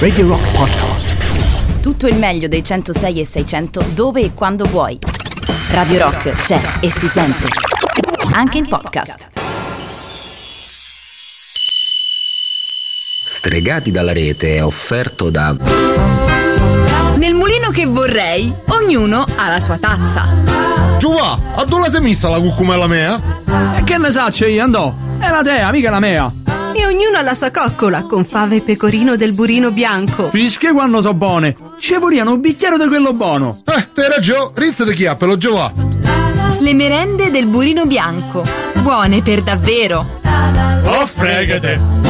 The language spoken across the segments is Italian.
Radio Rock Podcast. Tutto il meglio dei 106 e 600 dove e quando vuoi. Radio Rock c'è e si sente. Anche in podcast. Stregati dalla rete è offerto da Nel mulino che vorrei, ognuno ha la sua tazza. Giova, a dove sei messa la cucumella mea? E che ne saccio io, andò? È la tea, mica la mea. E ognuno ha la sua coccola con fave e pecorino del burino bianco. Fische quando so buone. Ci voriano un bicchiere di quello buono. Eh, te ragione, rizzo di chiappelo, Giova. Le merende del burino bianco. Buone per davvero. Oh, fregate.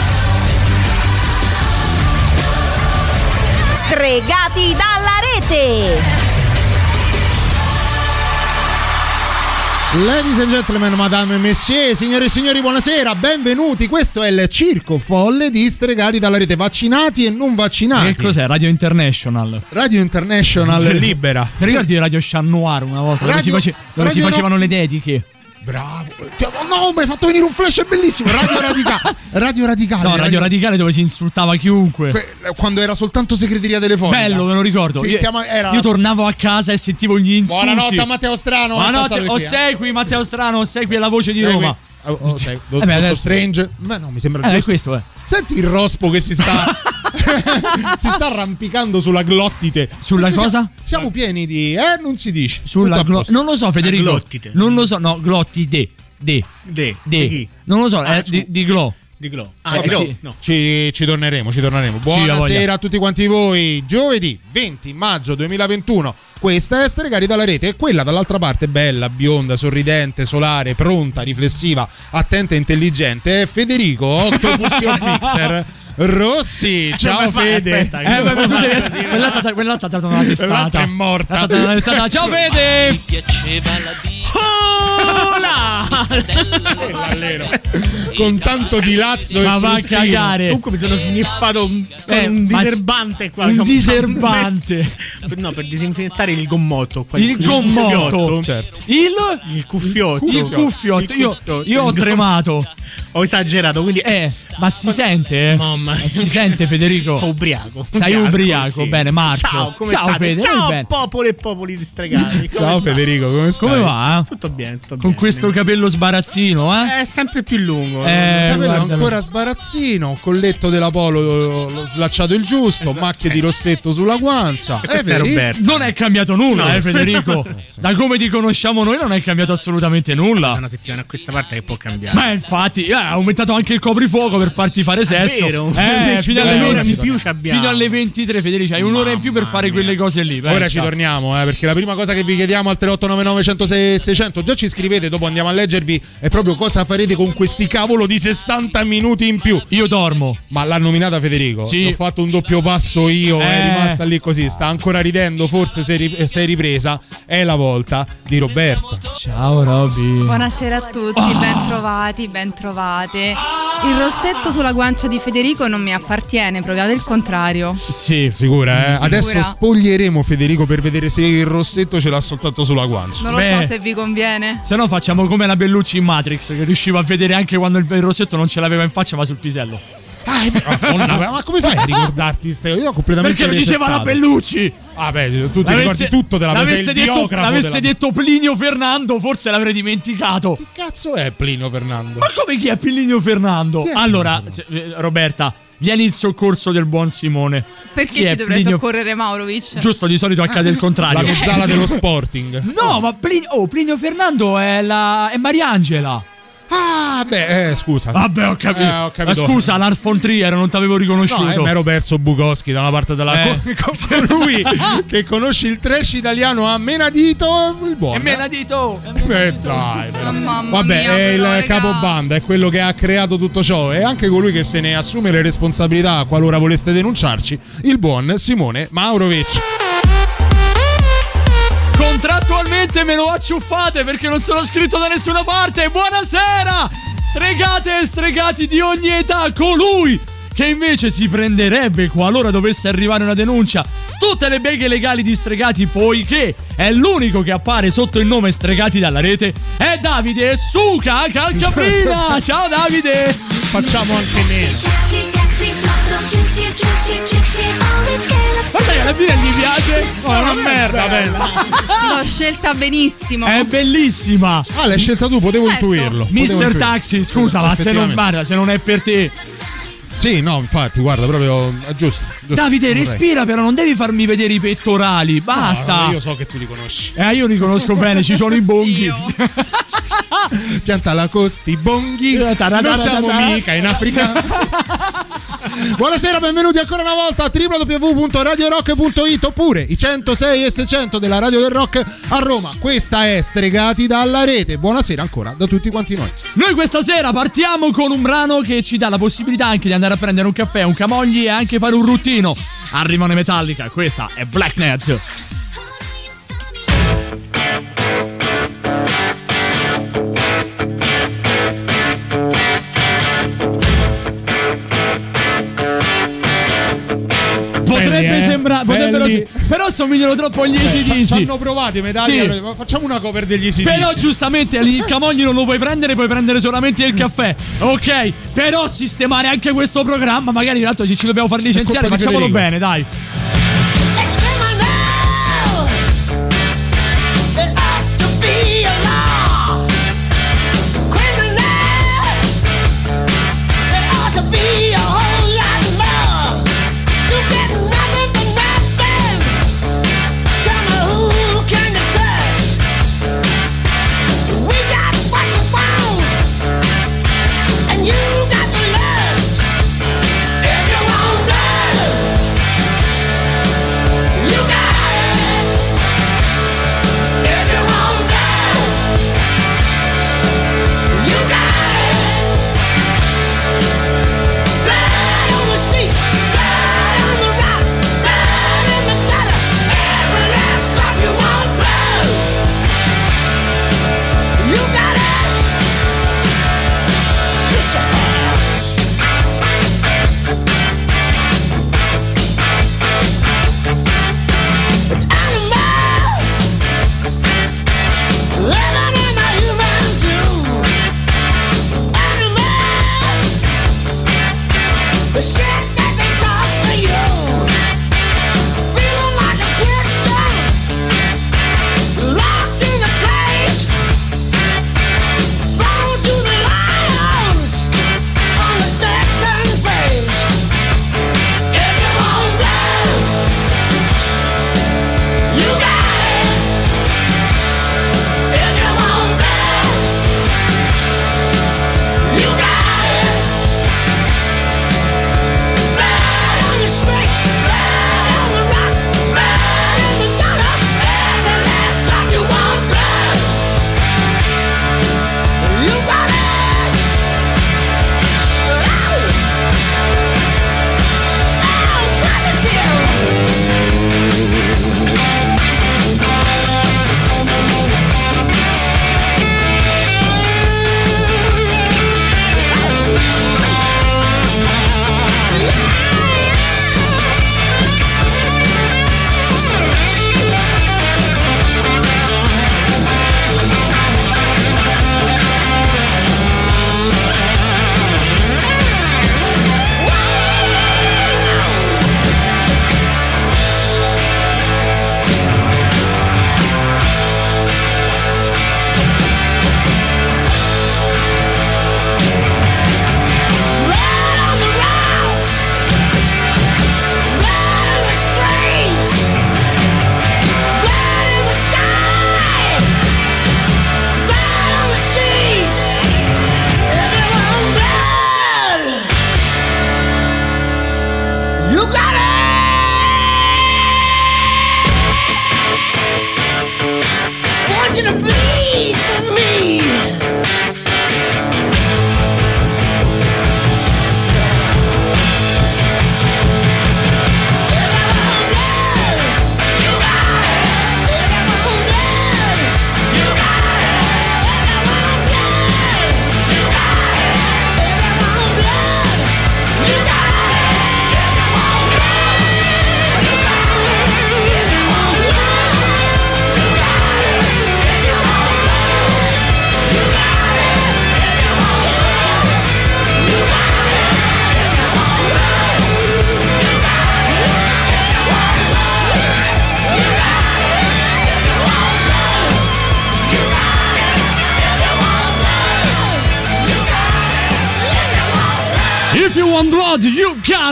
Stregati dalla rete! Ladies and gentlemen, madame e messieurs, signore e signori, buonasera, benvenuti. Questo è il circo folle di stregati dalla rete, vaccinati e non vaccinati. Che cos'è? Radio International. Radio International libera. Ti ricordi Radio Chat Noir una volta? dove Radio- si, face- dove si facevano le dediche? Bravo. No, mi hai fatto venire un flash bellissimo. Radio Radicale. Radio Radicale. No, Radio Radicale dove si insultava chiunque. Que- Quando era soltanto segreteria telefonica. Bello, me lo ricordo. Io, chiama- era- io tornavo a casa e sentivo gli insulti. Buonanotte Matteo Strano. è Buonanotte, o eh. sei qui Matteo Strano, o sei qui alla voce di Sei Roma. qui. Oh, oh, sei, do- Eh beh, adesso- Strange. Ma no, mi sembra Eh, è giusto. questo, eh. Senti il rospo che si sta si sta arrampicando sulla glottite. Sulla Perché cosa? Siamo, siamo pieni di eh, non si dice. Sulla glo- posto. Non lo so, Federico. glottite. Non lo so, no, glottide. De. De. De. Chi? Non lo so, Ah, eh, di, di Glo. Di Glow. Ah, Eh, di Glow. sì. No. Ci, ci torneremo, ci torneremo. Buonasera a tutti quanti voi. Giovedì 20 maggio 2021. Questa è Stregati dalla rete e quella dall'altra parte bella, bionda, sorridente, solare, pronta, riflessiva, attenta e intelligente è Federico Octopus Mixer Rossi. Ciao ma- Fede. aspetta, che- Eh, beh, tu devi essere- ti ha dato una testata. L'altra è morta. L'altra ti ha dato una testata. Ciao Fede! Oh, là! Allero. Con tanto di lazzo Ma e va a cagare. Comunque mi sono sniffato un, Eh, un diserbante qua. un C'ho- diserbante. No, per disinfettare il gommotto. qua, Il gommotto. cuffiotto. Certo. Il Il cuffiotto. il cuffiotto. Il Io, cuffiotto. io ho Il tremato. Ho esagerato, quindi Eh, ma si sente? eh? Mamma Ma si sente Federico? Sono ubriaco. Sei ubriaco, bene, Marco. Ciao, come Ciao, state? Fede, Ciao, bene. popoli e popoli di stregati. Ciao? Federico, come stai? Come va? Tutto bene, tutto Con bene. questo capello sbarazzino, eh? È sempre più lungo. Eh, guarda- ancora sbarazzino, colletto della polo l'ho slacciato il giusto, Esatto, macchie sì. di rossetto sulla guancia. E Eh, è? Roberto. Non è cambiato nulla, No. eh, Federico. Da come ti conosciamo noi non è cambiato assolutamente nulla. una settimana a questa parte che può cambiare. Beh, infatti, eh, ha aumentato anche il coprifuoco per farti fare sesso. vero? Eh, fino alle, Un'ora 20 in più ci abbiamo. fino alle 23, Federico. Hai un'ora in più per fare mia. quelle cose lì. Ora pensa. ci torniamo, eh, perché la prima cosa che vi chiediamo al 3899 106 600, già ci scrivete, dopo andiamo a leggervi, è proprio cosa farete con questi cavoli cavolo di 60 minuti in più. Io dormo. Ma l'ha nominata Federico? Sì. Ho fatto un doppio passo io, è Eh. rimasta lì così, sta ancora ridendo, forse sei, ri- sei ripresa. È la volta di Roberta. Ciao Robby. Buonasera a tutti, ben trovati, ben trovate. Il rossetto sulla guancia di Federico non mi appartiene, provate il contrario. Sì. Sicura, eh? Sicura. Adesso spoglieremo Federico per vedere se il rossetto ce l'ha soltanto sulla guancia. Non lo Beh. so se vi conviene. Se no facciamo come la Bellucci in Matrix che riusciva a vedere anche quando il il rossetto non ce l'aveva in faccia ma sul pisello. Ah, è. Madonna, ma come fai a ricordarti ste Io ho completamente Perché lo diceva la. Bellucci. Ah, beh, tu ti ricordi tutto della l'avesse detto, biografo l'avesse della- detto Plinio Fernando, forse l'avrei dimenticato. Che cazzo è Plinio Fernando? Ma come chi è Plinio Fernando? Chi è Allora, se- eh, Roberta, vieni il soccorso del buon Simone. Perché Chi ti dovrei Plinio- soccorrere Maurovic? Giusto, di solito accade il La contrario. mezzala dello Sporting. No, ma Plinio, oh, Plinio Fernando è la è Mariangela. Ah, beh, eh, scusa. Vabbè, ho capito. Eh, ho capito. Ma scusa, Lars von Trier, non t'avevo riconosciuto. No, eh, mi ero perso Bukowski da una parte della Eh. con, con lui che conosci il trash italiano a menadito il buono. E menadito. Eh, dai, però. mamma Vabbè, mia, è il raga. capobanda, è quello che ha creato tutto ciò. È anche colui che se ne assume le responsabilità qualora voleste denunciarci. Il buon Simone Maurovic. Contrattualmente me lo acciuffate perché non sono scritto da nessuna parte. Buonasera! Stregate e stregati di ogni età, colui che invece si prenderebbe qualora dovesse arrivare una denuncia tutte le beghe legali di stregati poiché è l'unico che appare sotto il nome stregati dalla rete è Davide Suca Calcaprina ciao Davide Facciamo anche meno. Guarda che alla fine gli piace oh, è una merda pensa. L'ho scelta benissimo. è bellissima Ah, l'hai scelta tu, potevo Certo. intuirlo. Mister. Taxi scusa ma se non, guarda, se non è per te Sì, no, infatti, guarda, proprio è giusto. giusto. Davide, Vorrei. respira, però non devi farmi vedere i pettorali. Basta. no, io so che tu li conosci. Eh, io li conosco bene, ci sono i bonghi. Pianta la costi, bonghi. Eh, Non siamo mica in Africa. Buonasera, benvenuti ancora una volta a www.radiorock.it oppure i 106 e 600 della Radio del Rock a Roma. Questa è Stregati dalla rete. Buonasera ancora da tutti quanti noi. Noi questa sera partiamo con un brano che ci dà la possibilità anche di andare a prendere un caffè, un camogli e anche fare un ruttino. Arrivano i Metallica, questa è Black sì, però somigliano troppo agli Ci ACDC. hanno provato i medagli. Sì. Facciamo una cover degli easy Però giustamente il camogli non lo puoi prendere, puoi prendere solamente il caffè. Ok, però sistemare anche questo programma, magari tanto ci, ci dobbiamo far licenziare, facciamolo bene, dai.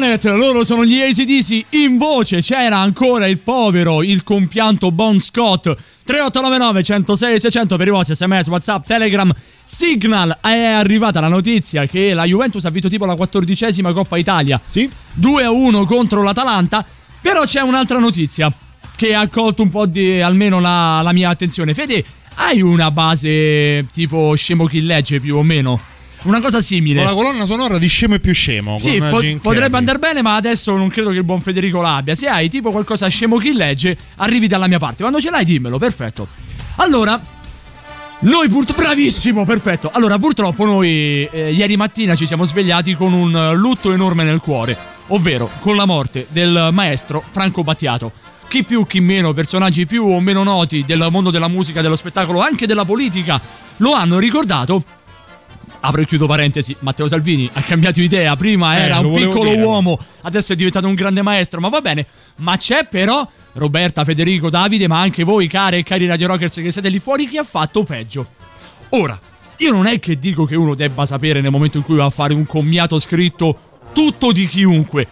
It! Loro sono gli ACDC. In voce c'era ancora il povero, il compianto Bon Scott. 3899 106 600 per i vostri sms, whatsapp, telegram, signal. È arrivata la notizia che la Juventus ha vinto tipo la quattordicesima Coppa Italia. Sì. 2 a 1 contro l'Atalanta. Però c'è un'altra notizia che ha colto un po' di almeno la, la mia attenzione. Fede, hai una base tipo scemo chi legge più o meno? Una cosa simile. Con la colonna sonora di Scemo e più Scemo. Sì, po- potrebbe andare bene, ma adesso non credo che il buon Federico l'abbia. Se hai tipo qualcosa scemo chi legge, arrivi dalla mia parte. Quando ce l'hai, dimmelo, perfetto. Allora, noi purtroppo. Bravissimo, perfetto. Allora, purtroppo noi eh, ieri mattina ci siamo svegliati con un lutto enorme nel cuore, ovvero con la morte del maestro Franco Battiato. Chi più, chi meno, personaggi più o meno noti del mondo della musica, dello spettacolo, anche della politica, lo hanno ricordato apro e chiudo parentesi, Matteo Salvini ha cambiato idea, prima Eh, era un piccolo dire. uomo, adesso è diventato un grande maestro, ma va bene. Ma c'è però Roberta, Federico, Davide, ma anche voi care e cari Radio Rockers che siete lì fuori, chi ha fatto peggio. Ora, io non è che dico che uno debba sapere nel momento in cui va a fare un commiato scritto tutto di chiunque.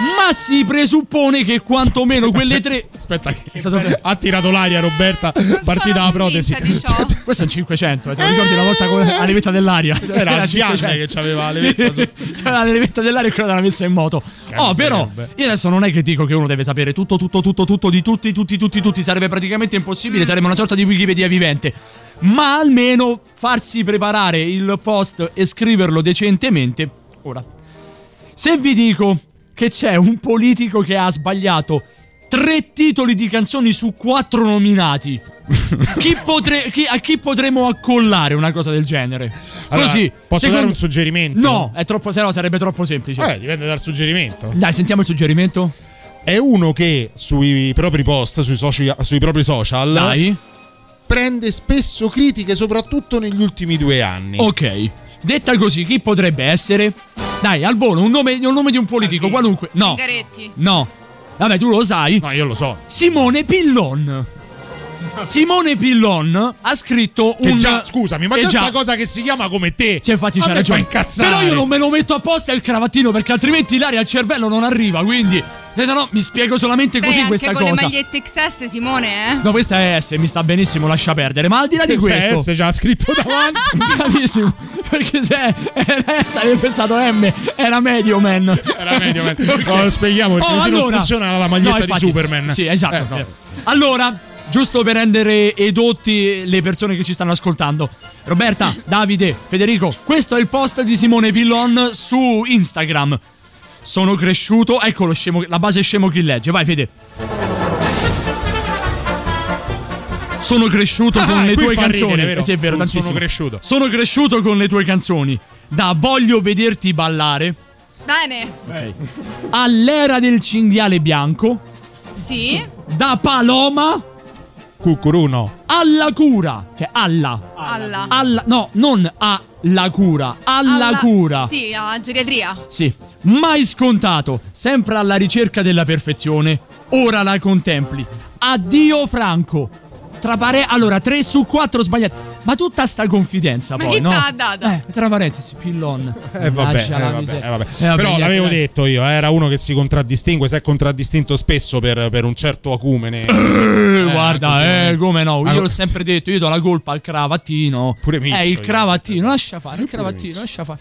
Ma si presuppone che quantomeno quelle tre. Aspetta, che È stato ha tirato l'aria Roberta, partita la protesi. Questo è un 500, eh, te lo ricordi una volta con la levetta dell'aria? Era il 500. Gianne che c'aveva la levetta su- C'era la levetta dell'aria e quella l'ha messa in moto. Oh, però, io adesso non è che dico che uno deve sapere tutto, tutto, tutto, tutto di tutti, tutti, tutti, tutti. Sarebbe praticamente impossibile, sarebbe una sorta di Wikipedia vivente. Ma almeno farsi preparare il post e scriverlo decentemente. Ora, se vi dico che c'è un politico che ha sbagliato tre titoli di canzoni su quattro nominati, chi potre- chi- a chi potremmo accollare una cosa del genere? Allora, Così. posso secondo- dare un suggerimento? No, è troppo, se no sarebbe troppo semplice. Vabbè, dipende dal suggerimento. Dai, sentiamo il suggerimento. È uno che sui propri post, sui, soci- sui propri social, Dai. prende spesso critiche, soprattutto negli ultimi due anni. Ok. Detta così, chi potrebbe essere? Dai, al volo, un nome, un nome di un politico, qualunque. No. Zingaretti. No. Vabbè, tu lo sai. No, io lo so. Simone Pillon. Simone Pillon ha scritto Che un. già, scusami, ma Eh c'è già. sta cosa che si chiama come te. Cioè, infatti c'ha ragione. Però io non me lo metto apposta il cravattino perché altrimenti l'aria al cervello non arriva. Quindi, se no, mi spiego solamente Beh, così anche questa con cosa. le magliette XS, Simone, eh? No, questa è S, mi sta benissimo, lascia perdere. Ma al di là di questo. S c'ha scritto davanti. Bravissimo. Perché se era S sarebbe stato M, era medio man. Era medio, man. No, spieghiamo perché Oh, così non allora- funziona la maglietta No, di infatti- Superman. Sì, esatto. Eh, no. Allora, giusto per rendere edotti le persone che ci stanno ascoltando. Roberta, Davide, Federico, questo è il post di Simone Pillon su Instagram. Sono cresciuto, eccolo, scemo, la base scemo chi legge. Vai, Fede. Sono cresciuto Ah, con le tue canzoni. ridere, vero? Eh sì, è vero, Sono tantissimo. cresciuto. Sono cresciuto con le tue canzoni. Da Voglio vederti ballare Bene. all'era del cinghiale bianco. Sì. Da Paloma Cucuruno. alla cura. Cioè, alla. Alla. Alla. No, non alla cura. Alla, Alla- cura. Sì, a geriatria. Sì. Mai scontato. Sempre alla ricerca della perfezione. Ora la contempli. Addio Franco. Tra pare... Allora, 3 su 4 sbagliati. Ma tutta sta confidenza Ma poi, no? dato? Eh, tra parentesi, pillon. Eh vabbè, eh, la vabbè, eh, vabbè. Eh, vabbè, Però l'avevo detto io, era uno che si contraddistingue, si è contraddistinto spesso per, per un certo acumene. Eh, guarda, eh, come no, io Ah, l'ho sempre detto, io do la colpa al cravattino. Pure Miccio, Eh, il cravattino, lascia fare, il cravattino, lascia fare.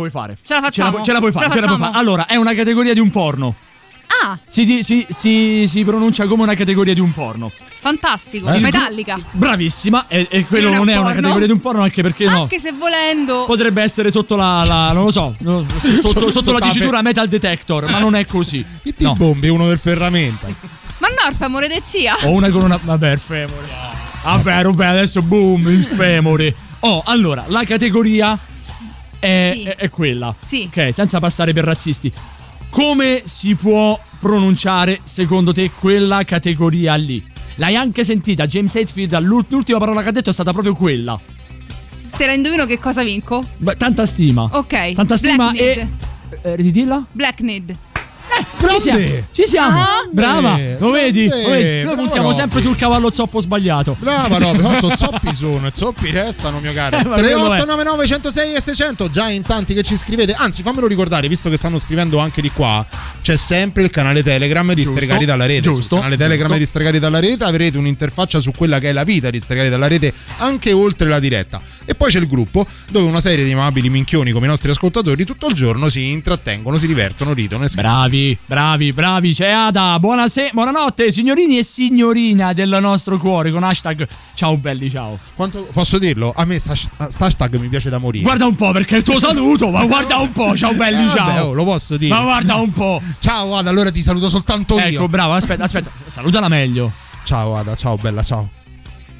Puoi fare. Ce la Ce facciamo. la, ce la puoi fare, Ce la ce la puoi fare. Allora, è una categoria di un porno. Ah, Si, si- si- si pronuncia come una categoria di un porno. fantastico. Eh? Metallica. Bravissima, e, e quello Non è non è un una porno? categoria di un porno, anche perché no. Anche se volendo. Potrebbe essere sotto la, la- non lo so, no, sotto, sotto, Sotto la dicitura metal detector, ma non è così. Il T-Bombi è uno del ferramenta. Ma no, il femore de zia. Ho una con una. Vabbè, il femore. Vabbè, Roberto, adesso boom, il femore. Oh, allora, la categoria è, Sì. è- è quella. Sì. Ok, senza passare per razzisti. Come si può pronunciare, secondo te, quella categoria lì? L'hai anche sentita, James Hetfield, l'ul- l'ultima parola che ha detto è stata proprio quella. Se la indovino che cosa vinco? Beh, tanta stima. Ok. Tanta stima Black e. Eh, ridilla? Black Need. Ci siamo, ci siamo. Ah. Brava, lo vedi? Lo grande, vedi? Noi puntiamo Robby. sempre sul cavallo zoppo sbagliato. Brava Roby, tanto zoppi sono e zoppi restano, mio caro. Eh, ma quello è. 3899 106 e 600, già in tanti che ci scrivete. Anzi, fammelo ricordare, visto che stanno scrivendo anche di qua, c'è sempre il canale Telegram di Giusto, Stregati dalla rete. giusto, Sul canale Telegram giusto. di Stregati dalla rete avrete un'interfaccia su quella che è la vita di Stregati dalla rete, anche oltre la diretta. E poi c'è il gruppo dove una serie di amabili minchioni come i nostri ascoltatori tutto il giorno si intrattengono, si divertono, ridono e scherzano. Bravi, bravi, bravi. C'è Ada. Buonasera, buonanotte, signorini e signorina del nostro cuore con hashtag ciao belli ciao. Quanto posso dirlo? A me sta, sta hashtag mi piace da morire. Guarda un po' perché è il tuo saluto, ma guarda un po', ciao belli Eh, ciao. vabbè, oh, lo posso dire. Ma guarda un po'. Ciao Ada, allora ti saluto soltanto io. Ecco, bravo, aspetta, aspetta, salutala meglio. Ciao Ada, ciao bella, ciao.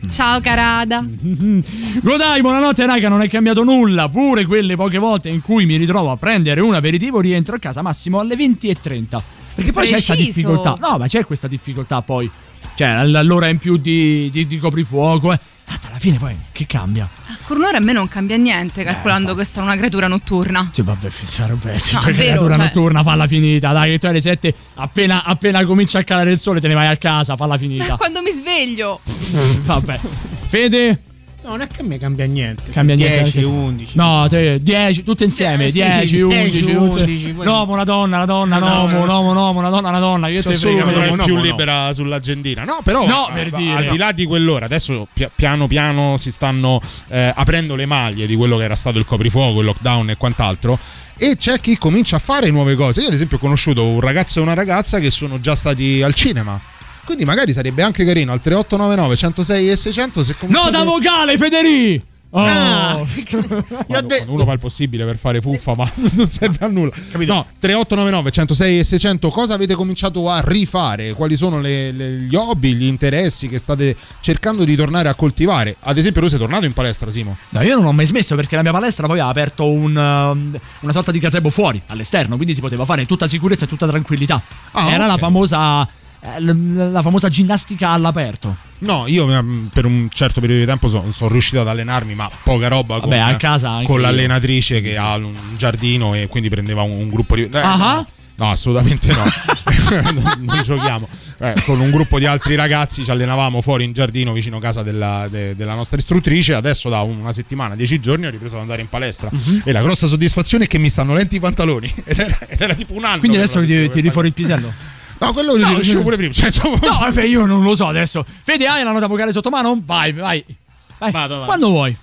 Ciao carada. Godai, buonanotte raga, non è cambiato nulla. Pure quelle poche volte in cui mi ritrovo a prendere un aperitivo rientro a casa massimo alle 20.30. Perché poi c'è questa Preciso. difficoltà. No, ma c'è questa difficoltà poi. Cioè, l'ora in più di, di- di coprifuoco. Eh. Tanto alla fine poi che cambia? Con un'ora a me non cambia niente, calcolando che sono una creatura notturna. Sì, vabbè, fissa, Roberto. No, cioè, è vero, creatura cioè- notturna, falla finita. Dai, che tu alle 7, appena, appena comincia a calare il sole, te ne vai a casa, falla finita. Quando mi sveglio. Vabbè. Fede? No, non è che a me cambia niente. Cambia Cioè, niente 10, anche- 11. No, te, 10, tutte insieme. Eh, sì, 10, 10, 11, 11, 11. poi- No, una donna, una donna, No, no, no, no, no. no, no, una donna, una donna. Io C'è te frega. più no. libera sull'agendina. No, però No, eh, per dire. al di là di quell'ora, adesso pia- piano piano si stanno eh, aprendo le maglie di quello che era stato il coprifuoco, il lockdown e quant'altro. E c'è chi comincia a fare nuove cose. Io, ad esempio, ho conosciuto un ragazzo e una ragazza che sono già stati al cinema. Quindi magari sarebbe anche carino al 3899 106 e 600 se comunque. No, da vocale, Federi! Oh. Ah, Quando, de- uno fa il possibile per fare fuffa, ma non serve a nulla. No, 3899 106 e 600, cosa avete cominciato a rifare? Quali sono le- le- gli hobby, gli interessi che state cercando di tornare a coltivare? Ad esempio, tu sei tornato in palestra, Simo? No, io non ho mai smesso perché la mia palestra poi ha aperto un, um, una sorta di gazebo fuori, all'esterno, quindi si poteva fare tutta sicurezza e tutta tranquillità. Ah, Era ok. la famosa la famosa ginnastica all'aperto. No, io mm, per un certo periodo di tempo sono riuscito ad allenarmi, ma poca roba Vabbè, con, a casa con io. l'allenatrice che ha un giardino e quindi prendeva un, un gruppo di... eh, Ah. No, assolutamente no. non, non giochiamo. Eh, con un gruppo di altri ragazzi ci allenavamo fuori in giardino vicino casa della, de- della nostra istruttrice. Adesso da una settimana, dieci giorni, ho ripreso ad andare in palestra. Mhm. E la grossa soddisfazione è che mi stanno lenti i pantaloni. Ed era, ed era tipo un anno. Quindi adesso ti tiri fuori il pisello? No, quello No, riuscivo pure prima. Cioè, insomma, No, vabbè, io non lo so adesso. Fede, hai la nota vocale sotto mano? Vai, vai. Vai. Vado, vado. Quando vuoi.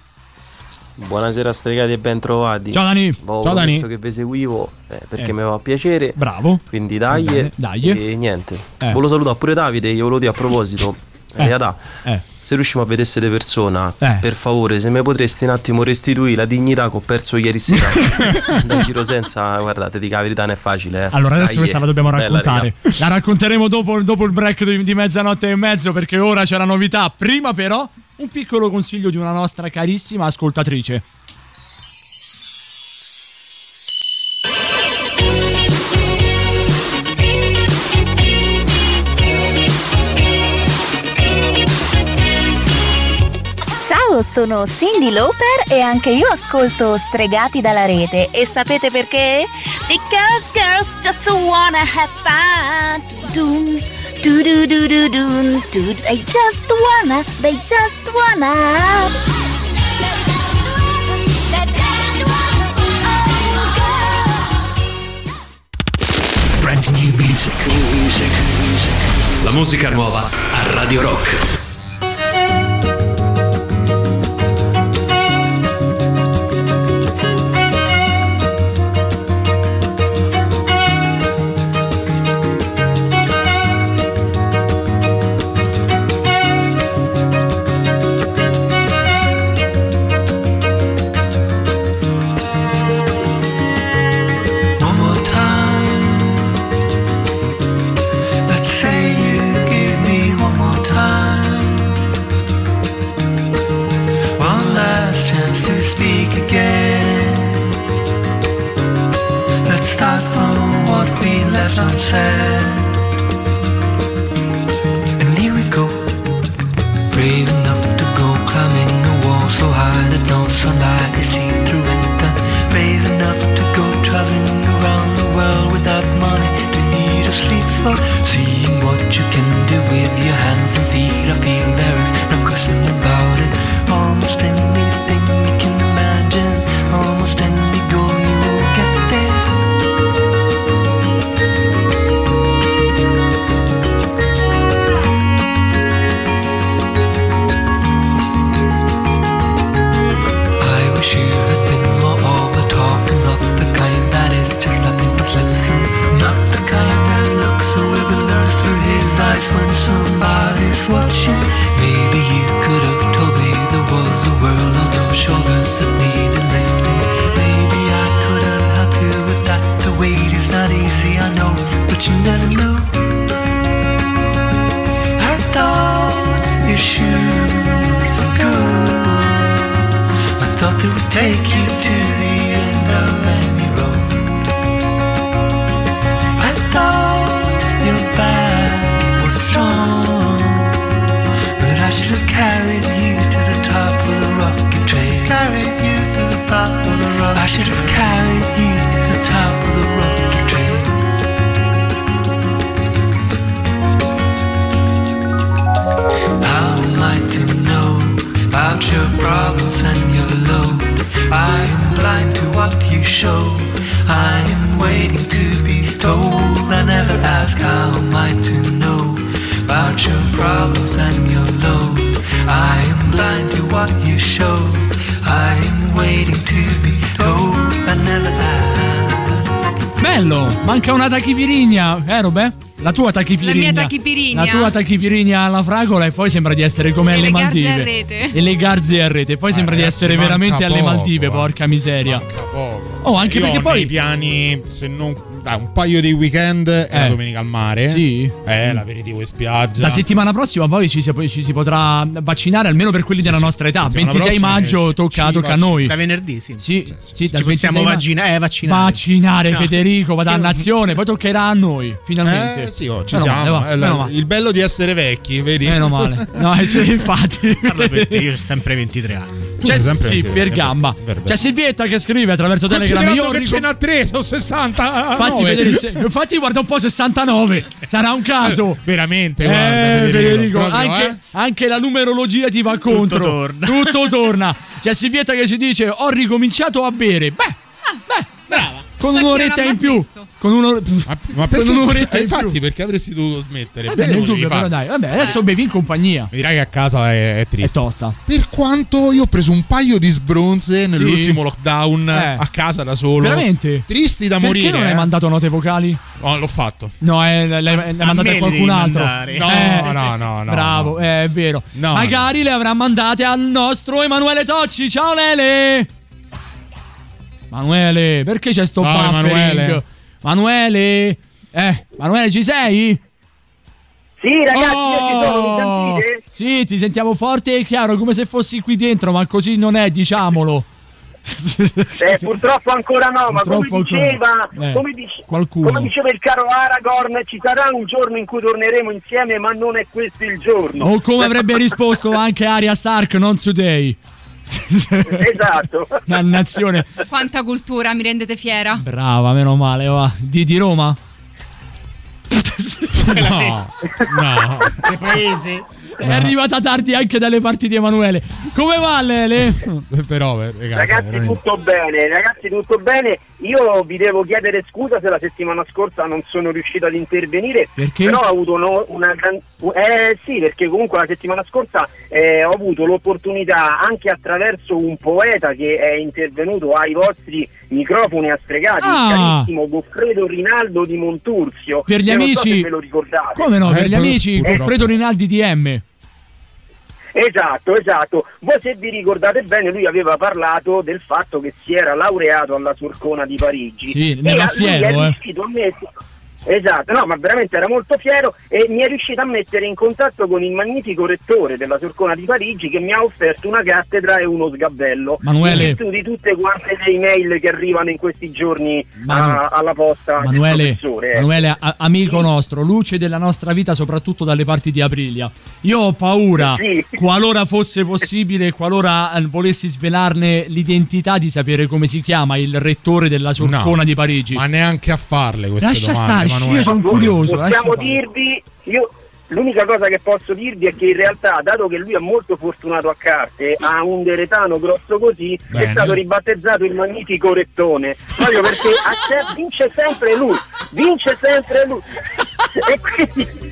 Buonasera stregati e ben trovati. Ciao Dani. Avevo Ciao Dani. che vi seguivo eh, perché Eh. mi va piacere. Bravo. Quindi dai. e niente. Eh. Volevo salutare pure Davide, io volevo dire a proposito. Eh. Eh. Se riusciamo a vedersi di persona, Eh. per favore, se mi potresti un attimo restituire la dignità che ho perso ieri sera. da giro senza, guardate, dica la verità non è facile. Eh. Allora, adesso Dai, questa la dobbiamo raccontare. La racconteremo dopo, dopo il break di, di mezzanotte e mezzo, perché ora c'è la novità. Prima, però, un piccolo consiglio di una nostra carissima ascoltatrice. Sono Cindy Lauper e anche io ascolto Stregati dalla rete. E sapete perché? Because girls just wanna have fun. Dun, du du du du dun, du. They just wanna, they just wanna. Brand new music. La musica nuova a Radio Rock. sad tachipirigna, eh Robè? La tua tachipirigna. La mia tachipirigna. La tua tachipirigna alla fragola e poi sembra di essere come E alle le garze Maldive. a rete. E le garze a rete. Poi sembra di ragazzi, essere manca veramente alle poco, Maldive, eh. porca miseria. Poco. Oh, anche Io perché poi- nei piani, se non dai, un paio di weekend e la Eh. domenica al mare. Sì. Eh, l'aperitivo in spiaggia. La settimana prossima poi ci si, ci si potrà vaccinare almeno per quelli della nostra età. Settimana 26 prossima maggio ci- tocca, tocca a noi. Da venerdì, sì. Sì, sì, dal Ci possiamo 26 ma- vaccina- eh, vaccinare. Vaccinare No. Federico, va dannazione, poi toccherà a noi, finalmente. Eh, sì, oh, ci Meno siamo. male, va, Eh, meno la- male. il bello di essere vecchi, vedi? Meno male. No, eh, sì, infatti. Parla per te, io ho sempre 23 anni. C'è, sempre sì, per gamba. C'è Silvietta che scrive attraverso Telegram. Io che rico- ce n'ha tre, sono 60. Infatti, Federico, se- infatti, guarda un po' 69. Sarà un caso. Veramente, Eh, guarda, Federico, proprio, anche, eh. anche la numerologia ti va contro. torna. Tutto torna. C'è Silvietta che ci dice: Ho ricominciato a bere. Beh, beh, Brava. Con chi un'oretta in più. smesso. Con un'or- Ma, ma con perché? un'oretta eh, in più. infatti, perché avresti dovuto smettere? Vabbè, Bene, nel dubbio, però dai. Vabbè, adesso bevi in compagnia. Mi dirai che a casa è, è È triste. tosta. Per quanto io ho preso un paio di sbronze nell'ultimo lockdown Eh. a casa da solo. Veramente? Tristi da Perché morire. non hai eh. mandato note vocali? Oh, l'ho fatto. No, eh, l'hai, l'hai mandate a qualcun altro. mandare. No, Eh, no, no, no. Bravo, no. eh, è vero. No, Magari le avrà mandate al nostro Emanuele Tocci. Ciao Lele! Manuele, perché c'è sto buffering? Emanuele. Manuele? Eh, Manuele ci sei? Sì, ragazzi, io ci sono, mi Oh, sentite? sì, ti sentiamo forte e chiaro, come se fossi qui dentro, ma così non è, diciamolo. Eh, purtroppo ancora no, ma come Purtroppo diceva. Eh, come, dice- qualcuno. come diceva il caro Aragorn, ci sarà un giorno in cui torneremo insieme, ma non è questo il giorno. O come avrebbe risposto anche Arya Stark, non today. esatto. Dannazione. Quanta cultura, mi rendete fiera? Brava, meno male, va. Di, di Roma? No, no. Che paese? È arrivata tardi anche dalle parti di Emanuele. Come va Lele? Però, eh, ragazzi, Ragazzi, veramente. tutto bene, ragazzi, tutto bene. Io vi devo chiedere scusa se la settimana scorsa non sono riuscito ad intervenire. Perché? Però ho avuto no- una gran- Eh sì, perché comunque la settimana scorsa eh, ho avuto l'opportunità anche attraverso un poeta che è intervenuto ai vostri microfoni a stregati, Ah. il carissimo Goffredo Rinaldo di Monturzio. Per gli so amici- se ve lo ricordate. Come no? Eh, Per gli pur- amici. Goffredo Rinaldi DM. Esatto, esatto. Voi se vi ricordate bene, lui aveva parlato del fatto che si era laureato alla Sorcona di Parigi. Sì, ne va a- lui fiero, è eh. Esatto, no, ma veramente era molto fiero e mi è riuscito a mettere in contatto con il magnifico rettore della Sorcona di Parigi che mi ha offerto una cattedra e uno sgabello. Manuele. In virtù di tutte quante le email che arrivano in questi giorni Manu- a- alla posta Manuele, professore. eh. Manuele, a- amico nostro, luce della nostra vita, soprattutto dalle parti di Aprilia. Io ho paura, Sì. qualora fosse possibile, qualora eh, volessi svelarne l'identità, di sapere come si chiama il rettore della Sorcona No, di Parigi. Ma neanche a farle queste Lascia domande, stare, Emanuele. io sono curioso. Possiamo dirvi, io l'unica cosa che posso dirvi è che in realtà, dato che lui è molto fortunato a carte, ha un deretano grosso così, Bene. è stato ribattezzato il magnifico rettone. Proprio perché se- vince sempre lui, vince sempre lui. E quindi.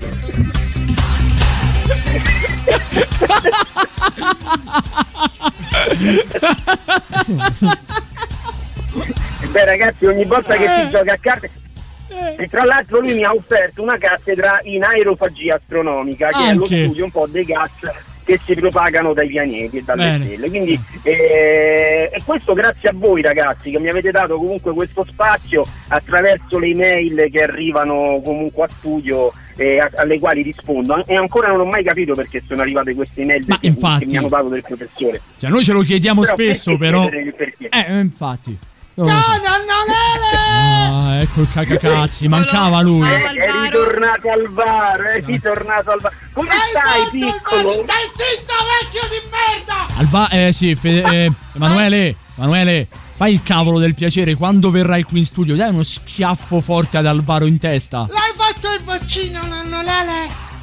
Beh ragazzi ogni volta che si gioca a carte E tra l'altro lui mi ha offerto una cattedra in aerofagia astronomica, che è lo Anche. studio un po' dei gas che si propagano dai pianeti e dalle Bene. stelle. Quindi eh, e questo grazie a voi ragazzi che mi avete dato comunque questo spazio attraverso le email che arrivano comunque a studio e a- alle quali rispondo e ancora non ho mai capito perché sono arrivate queste email che, infatti. che mi hanno dato del professore. Cioè, noi ce lo chiediamo Però spesso, però. Eh, infatti. Non lo so. nonno Ah, ecco il cacacazzi, mancava lui. È, è ritornato al bar, è ritornato al bar. Come stai, piccolo? Stai zitto, vecchio di merda! Alba, eh sì, Fe- eh, Emanuele, Emanuele, fai il cavolo del piacere quando verrai qui in studio. Dai uno schiaffo forte ad Alvaro in testa. L'hai fatto il vaccino, nonno Lele?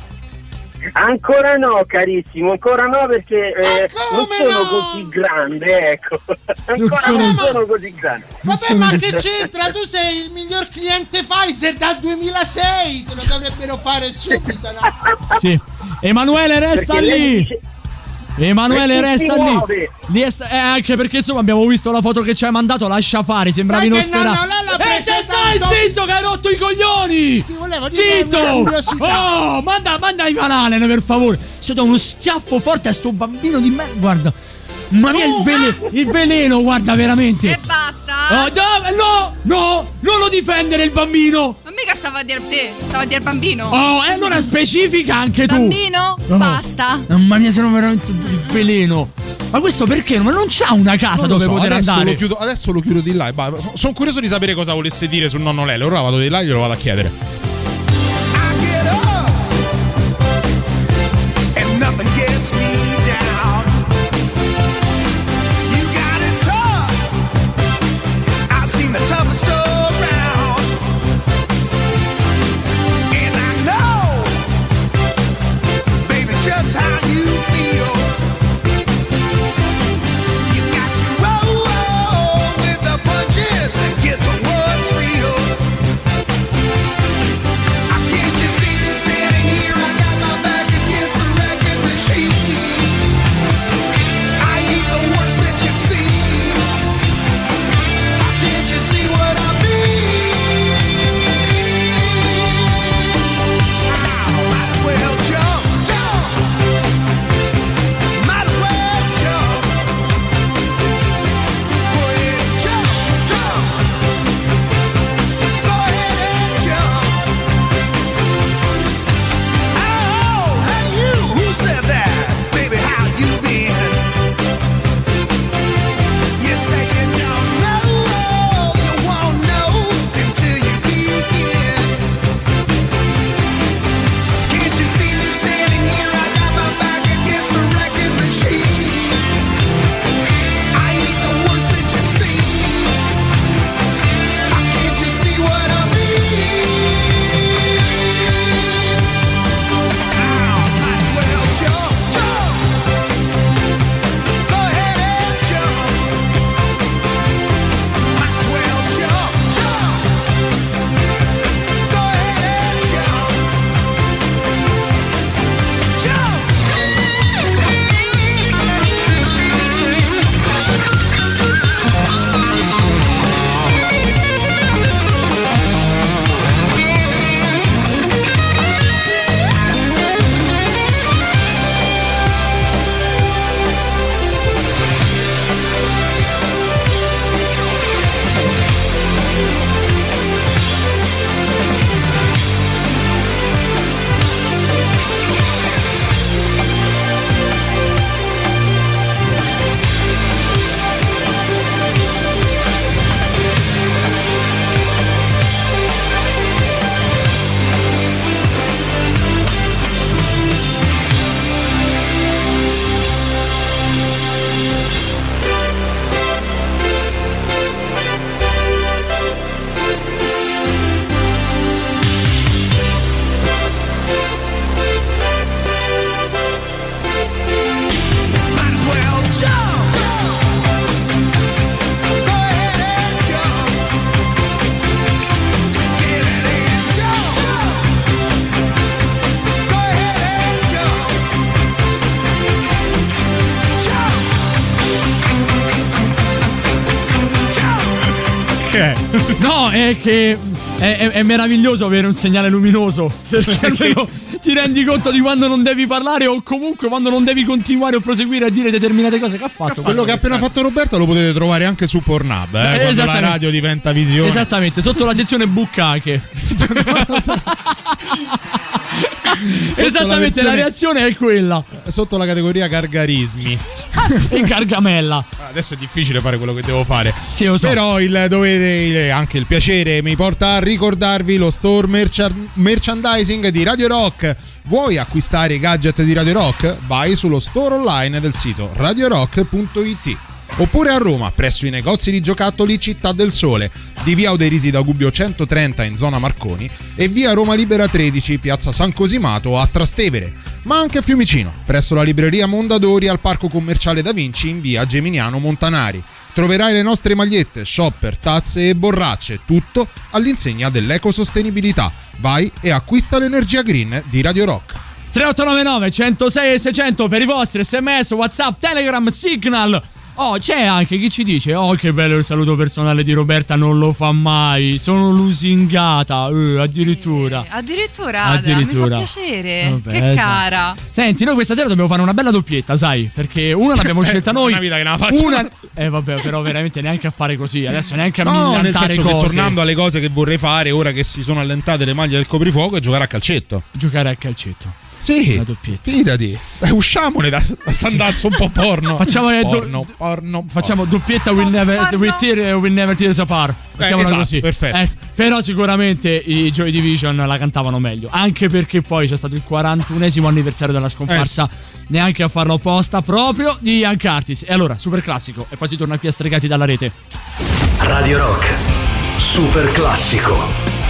Ancora no, carissimo, ancora no perché eh, non sono no? così grande, ecco. Ancora sono- non sono così grande. Vabbè, ma che c'entra? Tu sei il miglior cliente Pfizer dal 2006, te lo dovrebbero fare subito, no? Sì. Emanuele, resta Perché lì. Emanuele, resta lì. Lì è eh, anche perché insomma abbiamo visto la foto che ci hai mandato. Lascia fare, sembravi. Lele ha E preso te stai zitto che hai rotto i coglioni! Ti volevo dire Zitto! Oh, manda, manda i Allen per favore. Se do uno schiaffo forte a sto bambino di me. Guarda. Mamma mia, il, vele- il veleno, guarda veramente. E basta. Oh? No, no, non lo difendere il bambino. Ma mica stavo a dire te, stavo a dire bambino. Oh, e allora specifica anche tu. Bambino, Oh. basta. Mamma mia, sono veramente il veleno. Ma questo perché? Ma non c'ha una casa dove so, poter adesso andare. Lo chiudo, adesso lo chiudo di là. Sono curioso di sapere cosa volesse dire sul nonno Lele. Ora vado di là e glielo vado a chiedere. È? Che È, è- è meraviglioso avere un segnale luminoso. Perché almeno ti rendi conto di quando non devi parlare o comunque quando non devi continuare o proseguire a dire determinate cose che ha fatto. Quello che ha appena fatto Roberto lo potete trovare anche su Pornhub, eh, quando la radio diventa visione. Esattamente, sotto la sezione buccache. Esattamente, la, versione- reazione è quella. Sotto la categoria gargarismi. e Gargamella. Adesso è difficile fare quello che devo fare. Sì, lo so. Però il dovere, il- anche il piacere mi porta a ricordarvi lo store mercha- merchandising di Radio Rock. Vuoi acquistare i gadget di Radio Rock? Vai sullo store online del sito radiorock.it. Oppure a Roma, presso i negozi di giocattoli Città del Sole, di via Oderisi da Gubbio 130 in zona Marconi e via Roma Libera 13, piazza San Cosimato a Trastevere, ma anche a Fiumicino, presso la libreria Mondadori al Parco Commerciale Da Vinci in via Geminiano Montanari. Troverai le nostre magliette, shopper, tazze e borracce, tutto all'insegna dell'ecosostenibilità. Vai e acquista l'energia green di Radio Rock. 3899 106 e 600 per i vostri sms, whatsapp, telegram, signal. Oh, c'è anche chi ci dice: Oh, che bello il saluto personale di Roberta, non lo fa mai. Sono lusingata. eh, addirittura. Addirittura, Addirittura. mi fa piacere. Vabbè, che cara. Senti, noi questa sera dobbiamo fare una bella doppietta, sai? Perché una l'abbiamo scelta noi. una vita che la faccio. Una... Eh, vabbè, però veramente neanche a fare così. Adesso neanche a No, nel senso che cose. tornando alle cose che vorrei fare ora che si sono allentate le maglie del coprifuoco è giocare a calcetto. Giocare a calcetto. Sì, Una doppietta. fidati. Eh, usciamone da, da standazzo un po' porno. Facciamo, eh, do- porno, porno, Facciamo doppietta will never, will tear, will never tear us apart. Mettiamola esatto, così. perfetto. Eh, però sicuramente i Joy Division la cantavano meglio. Anche perché poi c'è stato il 41esimo anniversario della scomparsa. Eh Neanche a farlo apposta, proprio di Ian Curtis. E allora, super classico. E poi si torna qui a stregati dalla rete. Radio Rock. Super classico.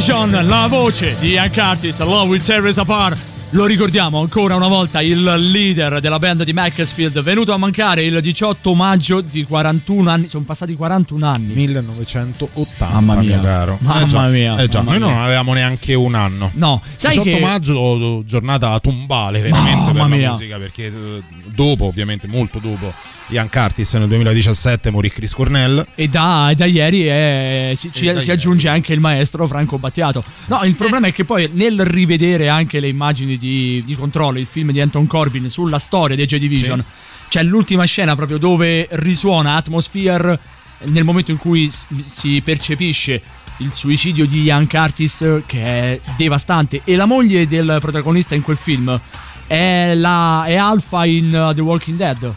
Joy Division, la voce di Ian Curtis, Love Will Tear Us Apart. Lo ricordiamo ancora una volta il leader della band di Macclesfield, venuto a mancare il 18 maggio di 41 anni. Sono passati 41 anni. 1980, Mamma mia. caro. Mamma Eh già, mia, eh già, mamma noi mia. non avevamo neanche un anno. No, sai 18 che maggio, giornata tombale veramente Mamma per mia. la musica, perché eh, dopo, ovviamente molto dopo, Ian Curtis nel 2017 morì Chris Cornell. E da, da ieri è- si, ci- da si ieri. aggiunge anche il maestro Franco Battiato. No, il problema è che poi nel rivedere anche le immagini di, di Controllo, il film di Anton Corbin sulla storia dei J Division, c'è l'ultima scena proprio dove risuona Atmosphere nel momento in cui si percepisce il suicidio di Ian Curtis che è devastante. E la moglie del protagonista in quel film è, la, è Alpha in uh, The Walking Dead.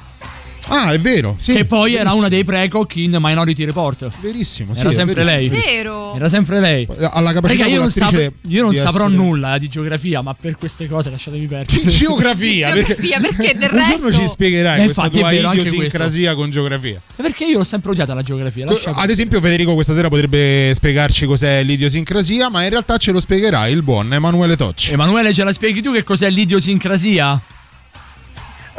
Ah, è vero. Sì, che poi era verissimo. una dei precoc in Minority Report. Verissimo, sì, Era sempre lei. verissimo. Vero. Era sempre lei. Alla capacità Raga, io non, sapro- io non di saprò essere- nulla eh, di geografia, ma per queste cose lasciatemi perdere. Geografia, Geografia, perché del Un giorno resto- ci spiegherai Eh, questa infatti, è tua vero, anche idiosincrasia con geografia. Perché io l'ho sempre odiata la geografia. lascia- Ad esempio, Federico questa sera potrebbe spiegarci cos'è l'idiosincrasia, ma in realtà ce lo spiegherà il buon Emanuele Tocci. Emanuele, ce la spieghi tu che cos'è l'idiosincrasia?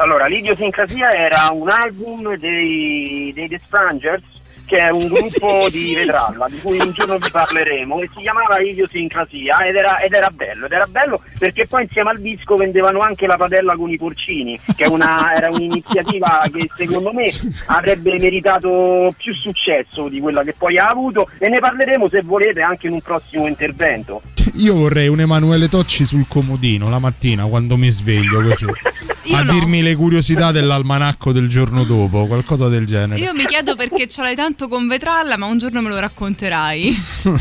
Allora, l'idiosincrasia era un album dei, dei The Strangers, che è un gruppo di Vetralla, di cui un giorno vi parleremo, e si chiamava Idiosincrasia ed era, ed era bello, ed era bello perché poi insieme al disco vendevano anche la padella con i porcini, che è una- era un'iniziativa che secondo me avrebbe meritato più successo di quella che poi ha avuto e ne parleremo se volete anche in un prossimo intervento. Io vorrei un Emanuele Tocci sul comodino la mattina quando mi sveglio così. A no. dirmi le curiosità dell'almanacco del giorno dopo, qualcosa del genere. Io mi chiedo perché ce l'hai tanto con Vetralla, ma un giorno me lo racconterai.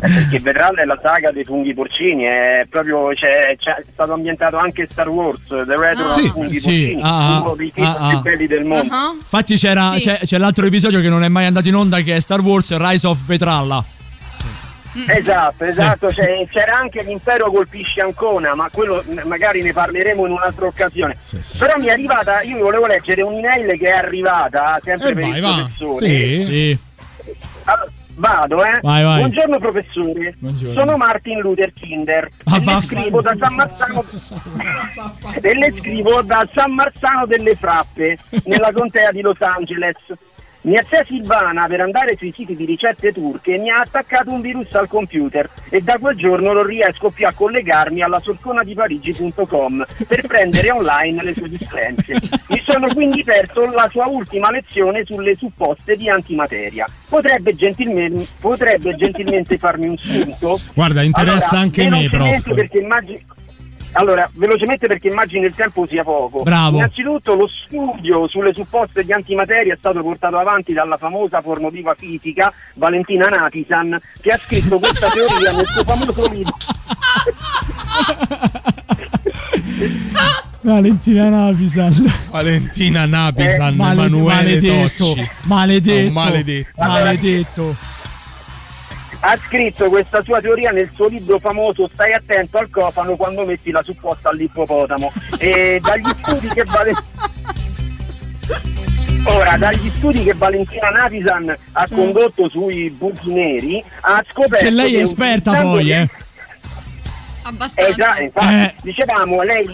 Perché Vetralla è la saga dei funghi porcini, è proprio c'è, c'è- è stato ambientato anche Star Wars, The Return Sì, of Funghi sì, porcini, ah, uno dei film ah, più ah. belli del mondo. Infatti c'era, Sì. c'è, c'è l'altro episodio che non è mai andato in onda che è Star Wars Rise of Vetralla. Esatto, esatto, c'è- c'era anche l'impero colpisce Ancona, ma quello magari ne parleremo in un'altra occasione. Però mi è arrivata, io vi volevo leggere un'email che è arrivata sempre Eh, per vai, il professore. Sì. Sì. Allora, vado, eh. Vai, vai. Buongiorno professore. Buongiorno. Sono Martin Luther Kinder Ah, e le scrivo da San Marzano e le scrivo da San Marzano delle Frappe, nella contea di Los Angeles. Mia zia Silvana, per andare sui siti di ricette turche, mi ha attaccato un virus al computer e da quel giorno non riesco più a collegarmi alla sorconadiparigi.com per prendere online le sue dispense. Mi sono quindi perso la sua ultima lezione sulle supposte di antimateria. Potrebbe gentilmente, potrebbe gentilmente farmi un spunto? Guarda, interessa Allora, anche me, prof. Perché immagino... Allora, velocemente perché immagino il tempo sia poco. Bravo. Innanzitutto lo studio sulle supposte di antimateria è stato portato avanti dalla famosa pornoviva fisica Valentina Napisan, che ha scritto questa teoria nel suo famoso libro. Valentina Napisan. Valentina Napisan, Eh, Emanuele maledetto, Tocci. maledetto, Un maledetto. maledetto. Ha scritto questa sua teoria nel suo libro famoso Stai attento al cofano quando metti la supposta all'ippopotamo. E dagli studi che vale. Ora, dagli studi che Valentina Napisan ha condotto sui buchi neri, ha scoperto Che lei è esperta poi, eh. Abbastanza. Eh già, infatti, Eh. dicevamo, lei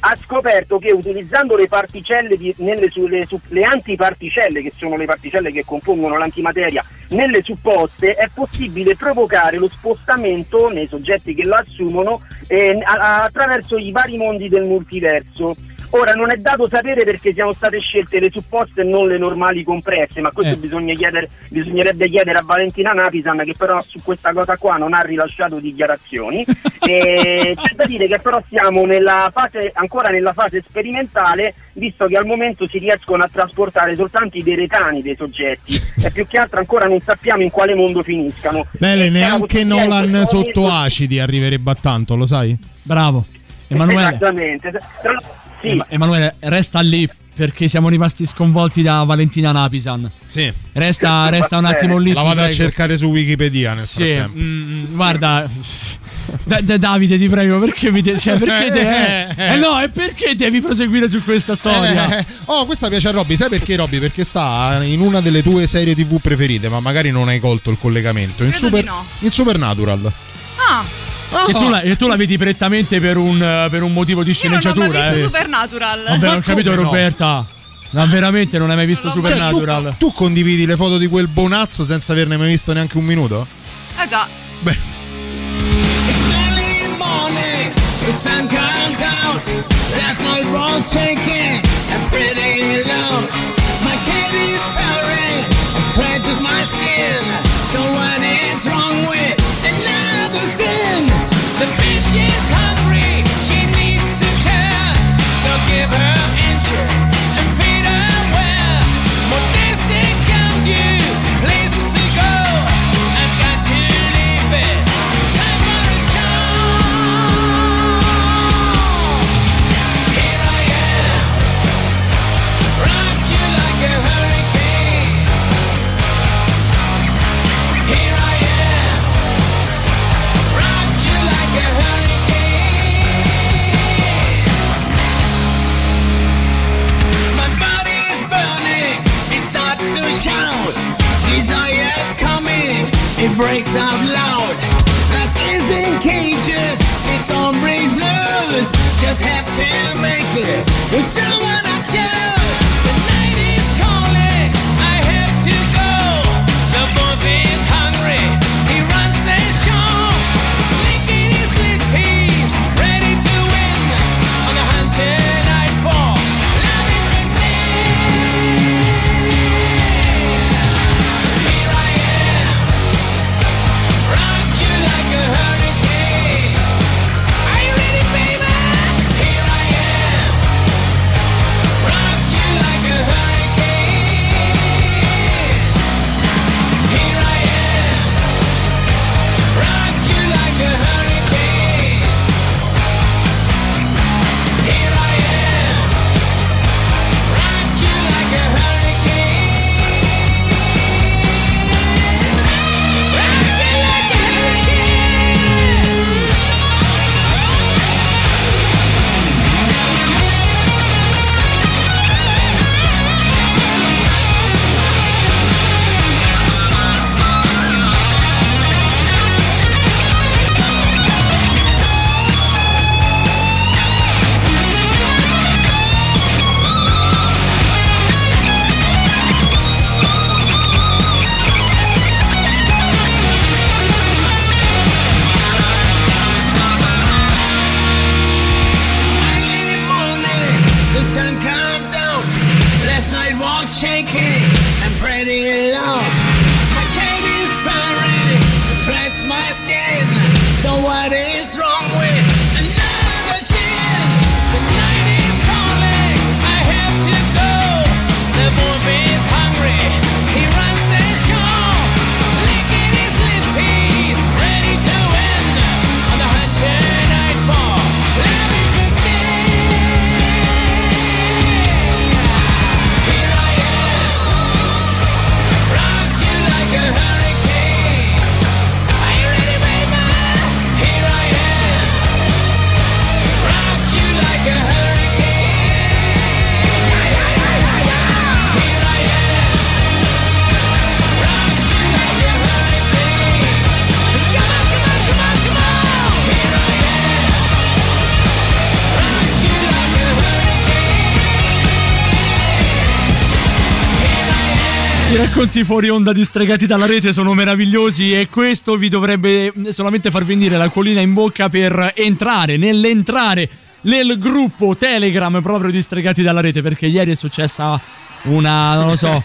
ha scoperto che utilizzando le particelle di- nelle su- le, su- le antiparticelle, che sono le particelle che compongono l'antimateria, nelle supposte è possibile provocare lo spostamento nei soggetti che la assumono eh, attraverso i vari mondi del multiverso. Ora non è dato sapere perché siano state scelte le supposte e non le normali compresse, ma questo Eh. bisogna chiedere- bisognerebbe chiedere a Valentina Napisan che però su questa cosa qua non ha rilasciato dichiarazioni. e c'è da dire che però siamo nella fase, ancora nella fase sperimentale, visto che al momento si riescono a trasportare soltanto i deretani dei soggetti e più che altro ancora non sappiamo in quale mondo finiscano. E la neanche Nolan sotto momento- acidi arriverebbe a tanto, lo sai? Bravo. Emanuele, Esattamente. Tra- Sì. Ema- Emanuele, resta lì perché siamo rimasti sconvolti da Valentina Napisan. Sì. Resta, resta un attimo lì. La vado a cercare su Wikipedia nel Sì, frattempo. mm, guarda. Da- da- Davide, ti prego, perché mi de- cioè, perché te- eh, no, e perché devi proseguire su questa storia? Eh, oh, questa piace a Robby. Sai perché, Robby? Perché sta in una delle tue serie TV preferite, ma magari non hai colto il collegamento. In, Super- no. in Supernatural. Ah, Che tu, la, che tu la vedi prettamente per un, per un motivo di Io non ho mai sceneggiatura. visto eh. Supernatural. Vabbè, ho capito, no? Roberta. Ma veramente non hai mai visto Cioè, Supernatural? tu, tu condividi le foto di quel bonazzo senza averne mai visto neanche un minuto? Eh già. Beh, It's early in the morning, the sun comes out. Last night was shaking and pretty loud. My cat is purring and scratches my skin. So The bitch it breaks out loud. Last is in cages, it's all breaks loose. Just have to make it with someone I choose. Racconti fuori onda di stregati dalla rete sono meravigliosi e questo vi dovrebbe solamente far venire l'acquolina in bocca per entrare, nell'entrare nel gruppo Telegram proprio di stregati dalla rete perché ieri è successa una, non lo so,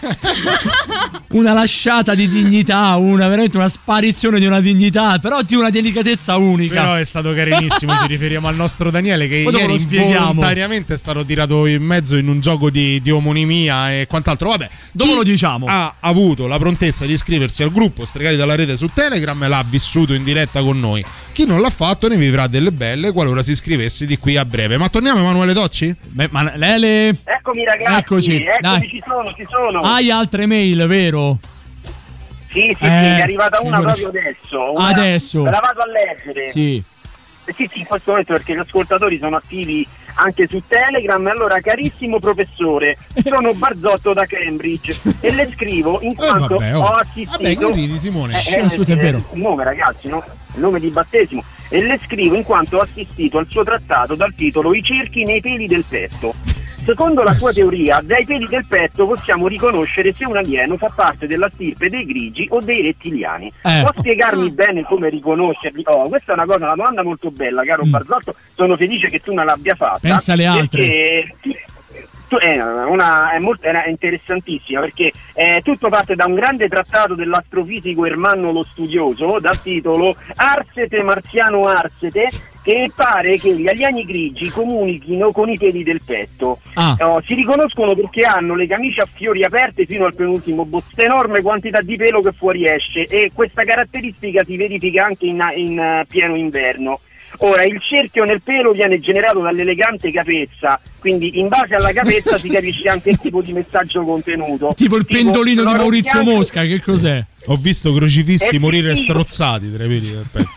una lasciata di dignità, una veramente una sparizione di una dignità, però di una delicatezza unica. Però è stato carinissimo. ci riferiamo al nostro Daniele che Poi ieri involontariamente è stato tirato in mezzo in un gioco di, di omonimia e quant'altro. Vabbè, Dopo lo diciamo. Ha avuto la prontezza di iscriversi al gruppo Stregati dalla rete su Telegram e l'ha vissuto in diretta con noi. Chi non l'ha fatto ne vivrà delle belle qualora si iscrivesse di qui a breve. Ma torniamo Emanuele Docci? Beh, ma Lele, Eccomi ragazzi, Eccoci, eccomi, dai. Ci sono, ci sono. hai altre mail, vero? Sì, sì, sì, Eh, mi è arrivata una proprio adesso. Una- Adesso. La vado a leggere. Sì. Eh Sì, sì, in questo momento perché gli ascoltatori sono attivi anche su Telegram. Allora, carissimo professore, sono Barzotto da Cambridge e le scrivo in quanto vabbè, oh. ho Vabbè, assistito. che ridi, Simone? Eh, Scusa, è vero. Il nome, ragazzi, no? Il nome di battesimo. E le scrivo in quanto ho assistito al suo trattato dal titolo I cerchi nei peli del petto. Secondo la sua teoria, dai peli del petto possiamo riconoscere se un alieno fa parte della stirpe dei grigi o dei rettiliani. Eh. Può spiegarmi bene come riconoscerli? Oh, questa è una cosa, una domanda molto bella, caro Barzotto. Sono felice che tu non l'abbia fatta. Mm. Pensa alle altre. Perché è, una, è, molto, è interessantissima perché è tutto parte da un grande trattato dell'astrofisico Ermanno lo Studioso dal titolo Arsete Marziano Arsete che pare che gli alieni grigi comunichino con i peli del petto. Ah. Oh, si riconoscono perché hanno le camicie a fiori aperte fino al penultimo bozzo, enorme quantità di pelo che fuoriesce e questa caratteristica si verifica anche in, in, eh, pieno inverno. Ora, il cerchio nel pelo viene generato dall'elegante capezza, quindi in base alla capezza si capisce anche il tipo di messaggio contenuto. Tipo il pendolino di Maurizio bianco- Mosca, che cos'è? Ho visto crocifissi Eh, morire sì. strozzati tra i peli del petto.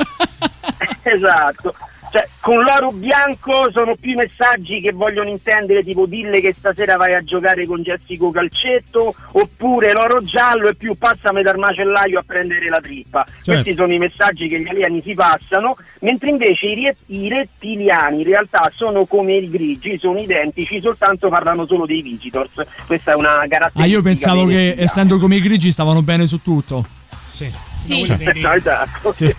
Esatto. Cioè, con l'oro bianco sono più i messaggi che vogliono intendere, tipo dille che stasera vai a giocare con Jessico Calcetto, oppure l'oro giallo è più passami dal macellaio a prendere la trippa. Questi sono i messaggi che gli alieni si passano, mentre invece i, re- i rettiliani in realtà sono come i grigi, sono identici, soltanto parlano solo dei visitors. Questa è una caratteristica. Ah, io pensavo che essendo come i grigi stavano bene su tutto. Sì. Sì. esatto. Sì.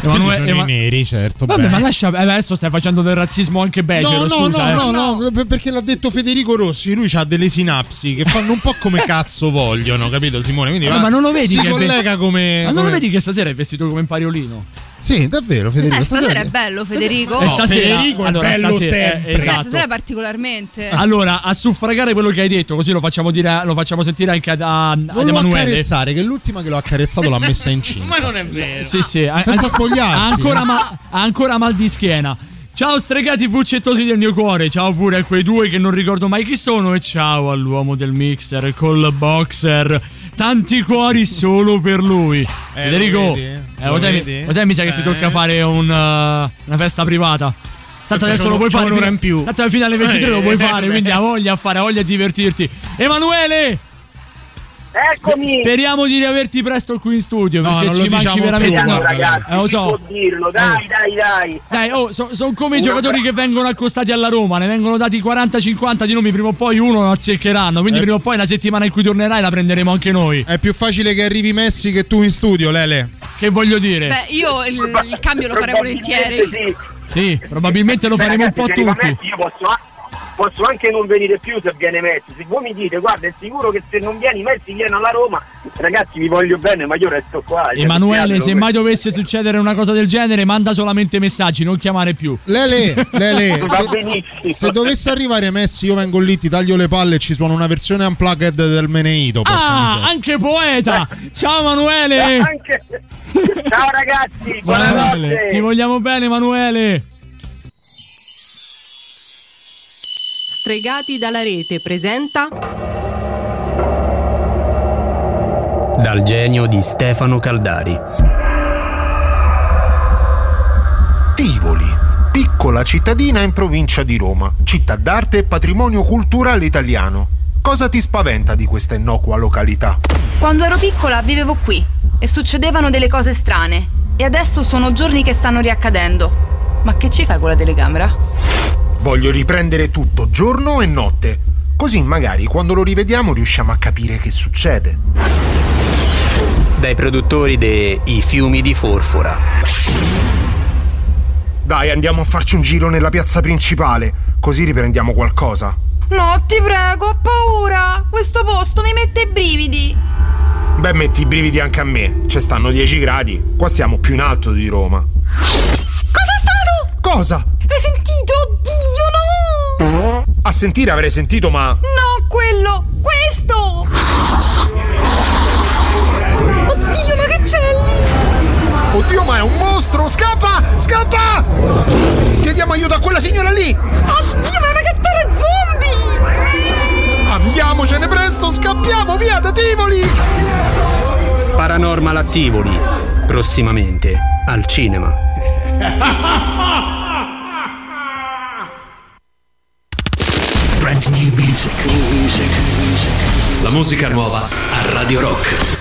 Quelli Emanuele- sono Ema- i neri, certo. Vabbè, beh. ma lascia. eh, adesso stai facendo del razzismo anche becero. No, no, scusa, no, eh. no, no, per- perché l'ha detto Federico Rossi, lui ha delle sinapsi che fanno un po' come cazzo vogliono, capito Simone? Quindi va- ma non lo vedi si che è ve- collega come Ma non lo come- vedi che stasera è vestito come un pariolino? Sì, davvero Federico, Eh, stasera è bello, Federico. Eh, stasera, Federico è allora, bello stasera, sempre. eh, Eh, esatto. stasera particolarmente. Allora, a suffragare quello che hai detto, così lo facciamo, dire, lo facciamo sentire anche ad, a- ad Non Emanuele. accarezzare, che l'ultima che l'ho accarezzato l'ha messa incinta. Ma non è vero. Sì, sì, ha- Senza spogliarsi. Ha ancora, ma- ha ancora mal di schiena. Ciao stregati puccettosi del mio cuore, ciao pure a quei due che non ricordo mai chi sono e ciao all'uomo del mixer col boxer. Tanti cuori solo per lui. Federico, lo vedi? Eh, Lo lo sai, vedi? lo sai, mi sa che ti Eh. tocca fare un, uh, una festa privata. Tanto adesso c'ho- lo puoi fare. un'ora in più. Tanto alla fine alle 23 lo puoi Eh, fare, beh. quindi ha voglia a fare, ha voglia a divertirti. Emanuele! Eccomi! Speriamo di riaverti presto qui in studio No, perché non lo ci manchi diciamo veramente tanto. ragazzi, Eh, lo si può so. dirlo, dai, dai, dai. Dai, oh, sono come i giocatori che vengono accostati alla Roma, ne vengono dati 40-50 di nomi, prima o poi uno lo azzeccheranno. Quindi Eh. prima o poi la settimana in cui tornerai la prenderemo anche noi. È più facile che arrivi Messi che tu in studio, Lele. Che voglio dire? Beh, io il, il cambio lo farei volentieri. Sì. Sì, probabilmente lo faremo un po' tutti. Io posso, a- posso anche non venire più se viene Messi. Se voi mi dite, guarda, è sicuro che se non vieni Messi viene alla Roma, ragazzi, vi voglio bene, ma io resto qua. cioè, Emanuele, se mai dovesse succedere una cosa del genere, manda solamente messaggi, non chiamare più. Lele, Lele, Va se, benissimo. se dovesse arrivare Messi, io vengo lì, ti taglio le palle e ci suona una versione unplugged del Meneito. Ah, anche poeta! Ciao Emanuele! Anche- Ciao ragazzi, buonanotte. Ti vogliamo bene, Emanuele! Stregati dalla rete presenta Dal genio di Stefano Caldari. Tivoli, piccola cittadina in provincia di Roma, città d'arte e patrimonio culturale italiano. Cosa ti spaventa di questa innocua località? Quando ero piccola vivevo qui e succedevano delle cose strane. E adesso sono giorni che stanno riaccadendo. Ma che ci fai con la telecamera? Voglio riprendere tutto, giorno e notte. Così magari quando lo rivediamo riusciamo a capire che succede. Dai produttori de I fiumi di Forfora. Dai, andiamo a farci un giro nella piazza principale, così riprendiamo qualcosa. No, ti prego, ho paura! Questo posto mi mette i brividi! Beh, metti i brividi anche a me. Ci stanno 10 gradi. Qua stiamo più in alto di Roma. Cos'è stato? Cosa? Hai sentito? A sentire avrei sentito, ma. No, quello! Questo! Oddio, ma che c'è lì? Oddio, ma è un mostro! Scappa! Scappa! Chiediamo aiuto a quella signora lì! Oddio, ma è una gattara zombie! Andiamocene presto! Scappiamo via da Tivoli! Paranormal Attivoli. Prossimamente al cinema. musica nuova a Radio Rock.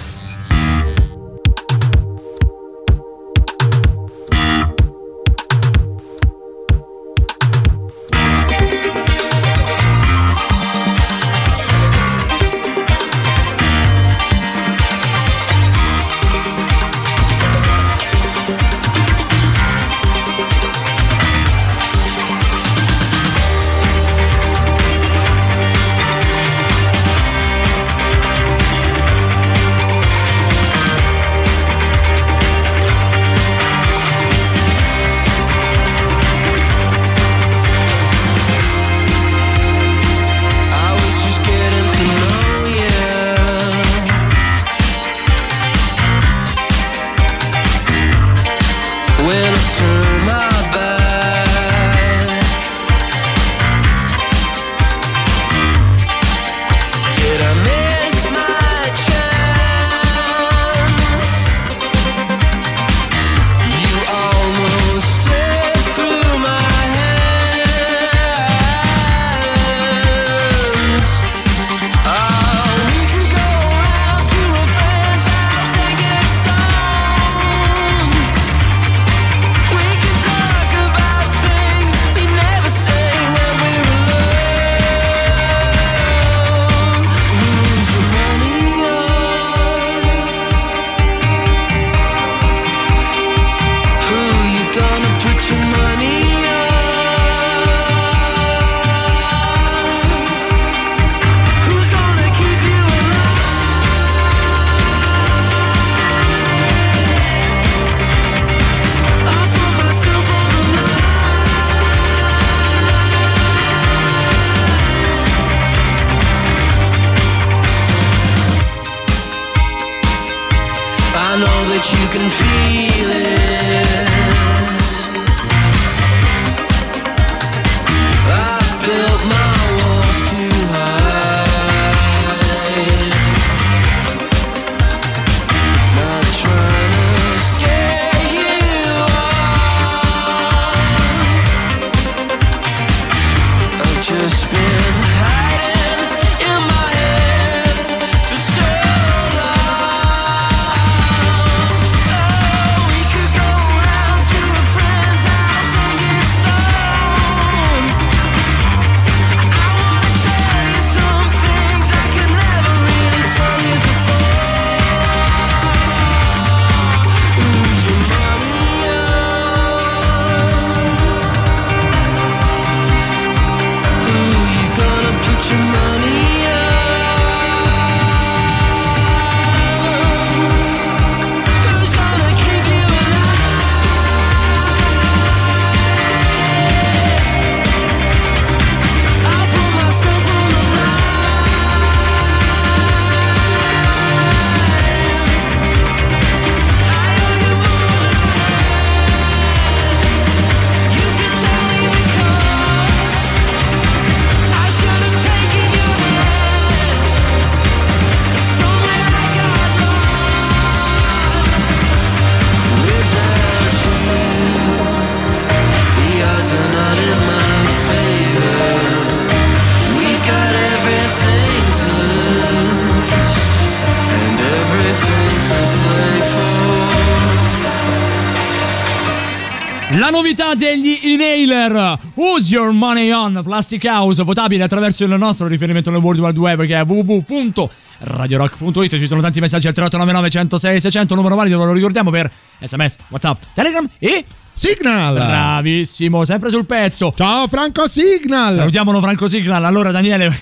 Novità degli Inhaler Who's Your Money On Plastic House votabile attraverso il nostro riferimento nel World Wide Web che è www.radiorock.it ci sono tanti messaggi al 3899 106 600 numero valido lo ricordiamo per sms whatsapp telegram e Signal bravissimo sempre sul pezzo ciao Franco Signal salutiamolo Franco Signal allora Daniele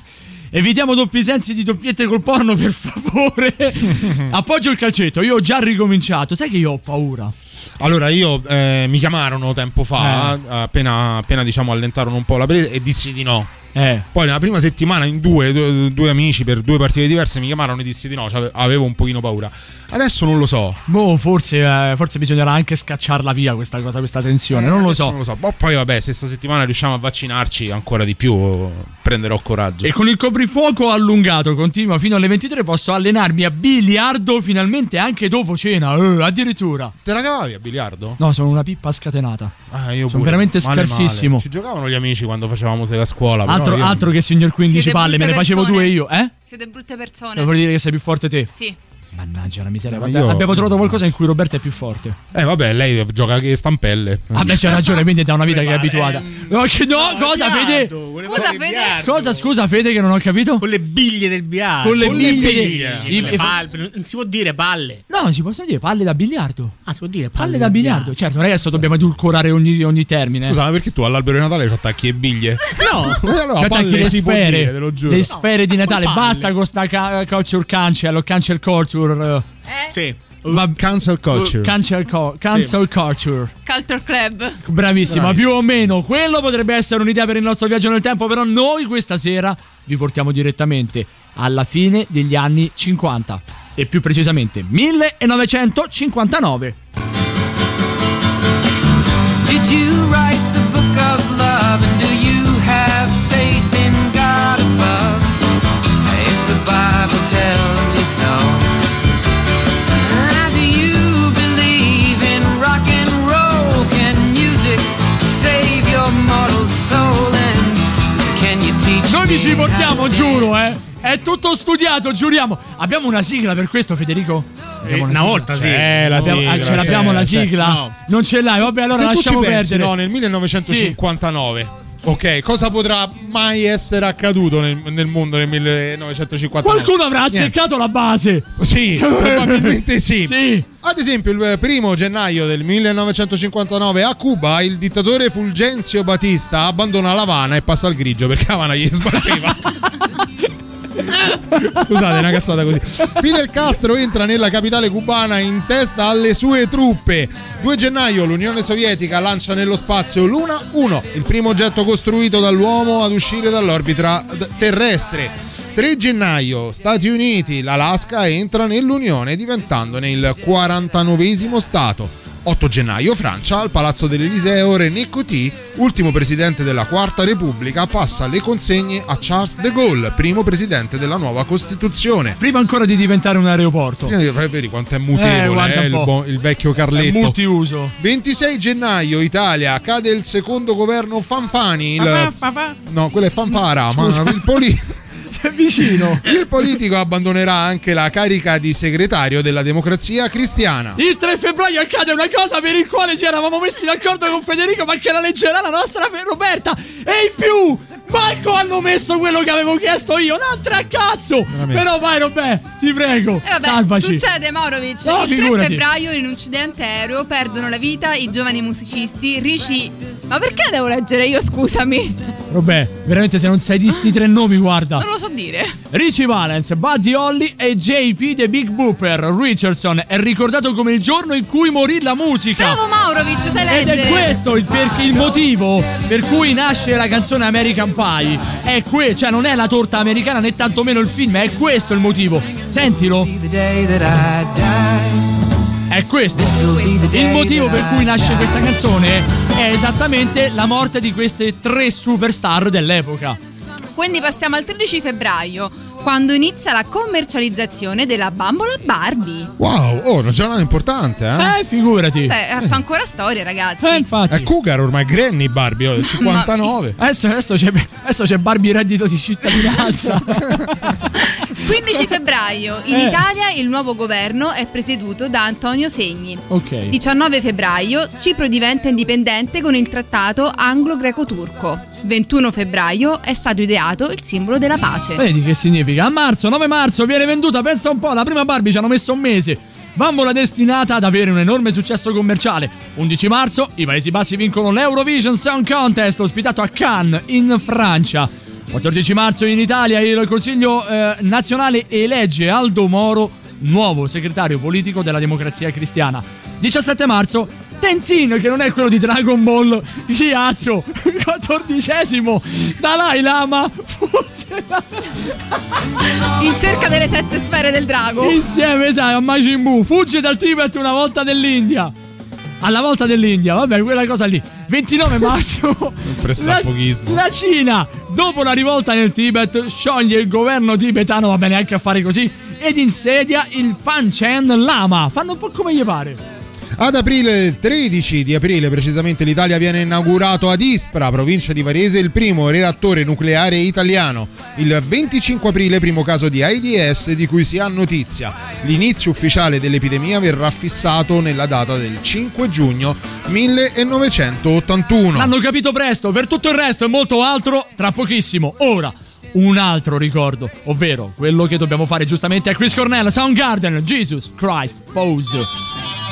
Evitiamo doppi sensi di doppiette col porno, per favore. Appoggio il calcetto. Io ho già ricominciato. Sai che io ho paura. Allora, io eh, mi chiamarono tempo fa, appena, appena diciamo allentarono un po' la presa, e dissi di no. Eh. Poi nella prima settimana in due, due, due amici per due partite diverse mi chiamarono e dissi di no, cioè, avevo un pochino paura. Adesso non lo so. Boh, forse, eh, forse bisognerà anche scacciarla via questa cosa, questa tensione. Eh, non lo so. Non lo so. Boh, poi vabbè, se sta settimana riusciamo a vaccinarci ancora di più, prenderò coraggio. E con il coprifuoco allungato, continua fino alle 23, posso allenarmi a biliardo finalmente anche dopo cena. Eh, addirittura. Te la cavavi a biliardo? No, sono una pippa scatenata. Ah, io sono pure. veramente Male, scarsissimo. male. Ci giocavano gli amici quando facevamo sera a scuola. A però Altro, io- altro che signor 15 Siete palle, me ne facevo persone. due io, eh? Siete brutte persone. Devo dire che sei più forte te. Sì. Mannaggia la miseria. No, guarda, io- Abbiamo trovato qualcosa in cui Roberta è più forte. Eh, vabbè, lei gioca che stampelle. Vabbè, c'è ragione, quindi è da una vita che è abituata. No, che- no, cosa, Fede? Scusa, Fede. Cosa, scusa, Fede, che non ho capito? Con le biglie del biliardo. Con le biglie. I- I- i- palle, non si può dire palle. No, non si possono dire palle da biliardo. Ah, si può dire Palle palle, da biliardo. Certo, è che adesso dobbiamo edulcorare ogni, ogni termine. Scusa, ma perché tu all'albero di Natale ci attacchi le biglie? No, Eh, Ci attacchi palle le si può sfere, dire, te lo giuro. le sfere di Natale. Basta con sta culture cancel cancel culture. Sì. Va- Cancel culture. Cancel, co- cancel culture. Culture Club. Bravissima, più o meno. Quello potrebbe essere un'idea per il nostro viaggio nel tempo, però noi questa sera vi portiamo direttamente alla fine degli anni 50 e più precisamente 1959. Did you write the book of love? And do vi ci portiamo, giuro, eh. È tutto studiato, giuriamo. Abbiamo una sigla per questo, Federico? Abbiamo una sigla? volta sì. Eh, la Abbiamo- ah, sigla, ce l'abbiamo la sigla? No. Non ce l'hai, vabbè, allora Se lasciamo ci pensi, perdere. no, nel 1959. Ok, cosa potrà mai essere accaduto nel, nel mondo nel 1959? Qualcuno avrà azzeccato la base. Sì, probabilmente sì. Sì. Ad esempio, il primo gennaio del 1959 a Cuba il dittatore Fulgenzio Batista abbandona l'Havana e passa al grigio perché Havana gli sbatteva. Scusate, una cazzata così. Fidel Castro entra nella capitale cubana in testa alle sue truppe. 2 gennaio l'Unione Sovietica lancia nello spazio Luna 1, il primo oggetto costruito dall'uomo ad uscire dall'orbita terrestre. 3 gennaio Stati Uniti, l'Alaska entra nell'Unione diventandone il 49 stato. 8 gennaio Francia, al Palazzo dell'Eliseo, René Coty, ultimo presidente della Quarta Repubblica, passa le consegne a Charles de Gaulle, primo presidente della nuova Costituzione. Prima ancora di diventare un aeroporto. Eh, Vedi quanto è Eh, mutevole eh, un il, bo- il vecchio È Carletto. multiuso. 26 gennaio Italia, cade il secondo governo Fanfani. il- No, quello è Fanfara, ma Scusa. il, poli- È vicino. il politico abbandonerà anche la carica di segretario della democrazia cristiana. Il 3 febbraio accade una cosa per il quale ci eravamo messi d'accordo con Federico, ma che la leggerà la nostra Roberta. E in più, manco hanno messo quello che avevo chiesto io. Un'altra a cazzo. Veramente. Però vai, Robè, ti prego. E vabbè, salvaci. succede Maurovic. No, il 3 figurati. febbraio in un incidente aereo perdono la vita i giovani musicisti Ricci. Ma perché devo leggere io, scusami? Robè, veramente se non sai di sti tre nomi, guarda. Non lo so dire. Richie Valens, Buddy Holly e JP The Big Booper. Richardson è ricordato come il giorno in cui morì la musica. Bravo Maurovic, sai Ed leggere. è questo il, perché il motivo per cui nasce la canzone American Pie. È que- cioè non è la torta americana né tantomeno il film, è questo il motivo. Sentilo. È questo. Il motivo per cui nasce questa canzone è esattamente la morte di queste tre superstar dell'epoca. Quindi passiamo al 13 febbraio, quando inizia la commercializzazione della bambola Barbie. Wow, oh, una giornata importante, eh? Eh, figurati. Beh, fa ancora storia, ragazzi. Eh, infatti. È Cougar ormai, Granny Barbie, oh, del 59. Adesso, adesso c'è, adesso c'è Barbie reddito di cittadinanza. 15 febbraio, in Eh. Italia il nuovo governo è presieduto da Antonio Segni. ok. 19 febbraio, Cipro diventa indipendente con il trattato anglo-greco-turco. 21 febbraio è stato ideato il simbolo della pace. Vedi che significa? A marzo, 9 marzo, viene venduta, pensa un po', la prima Barbie ci hanno messo un mese. Bambola destinata ad avere un enorme successo commerciale. 11 marzo, i Paesi Bassi vincono l'Eurovision Song Contest, ospitato a Cannes, in Francia. 14 marzo in Italia il Consiglio eh, nazionale elegge Aldo Moro nuovo segretario politico della democrazia cristiana. 17 marzo, Tenzin, che non è quello di Dragon Ball, Giazzo, 14 Dalai Lama, In cerca delle sette sfere del drago. Insieme, sai, a Majin Buu. Fugge dal Tibet una volta dell'India. Alla volta dell'India, vabbè, quella cosa lì. 29 marzo. la, la Cina, dopo la rivolta nel Tibet, scioglie il governo tibetano, va bene anche a fare così, ed insedia il Panchen Lama. Fanno un po' come gli pare. Ad aprile, il 13 di aprile precisamente, l'Italia viene inaugurato ad Ispra, provincia di Varese, il primo reattore nucleare italiano. Il 25 aprile, primo caso di AIDS di cui si ha notizia. L'inizio ufficiale dell'epidemia verrà fissato nella data del 5 giugno 1981. L'hanno capito presto, per tutto il resto e molto altro, tra pochissimo. Ora, un altro ricordo, ovvero quello che dobbiamo fare giustamente a Chris Cornell, Soundgarden, Jesus Christ, Pose.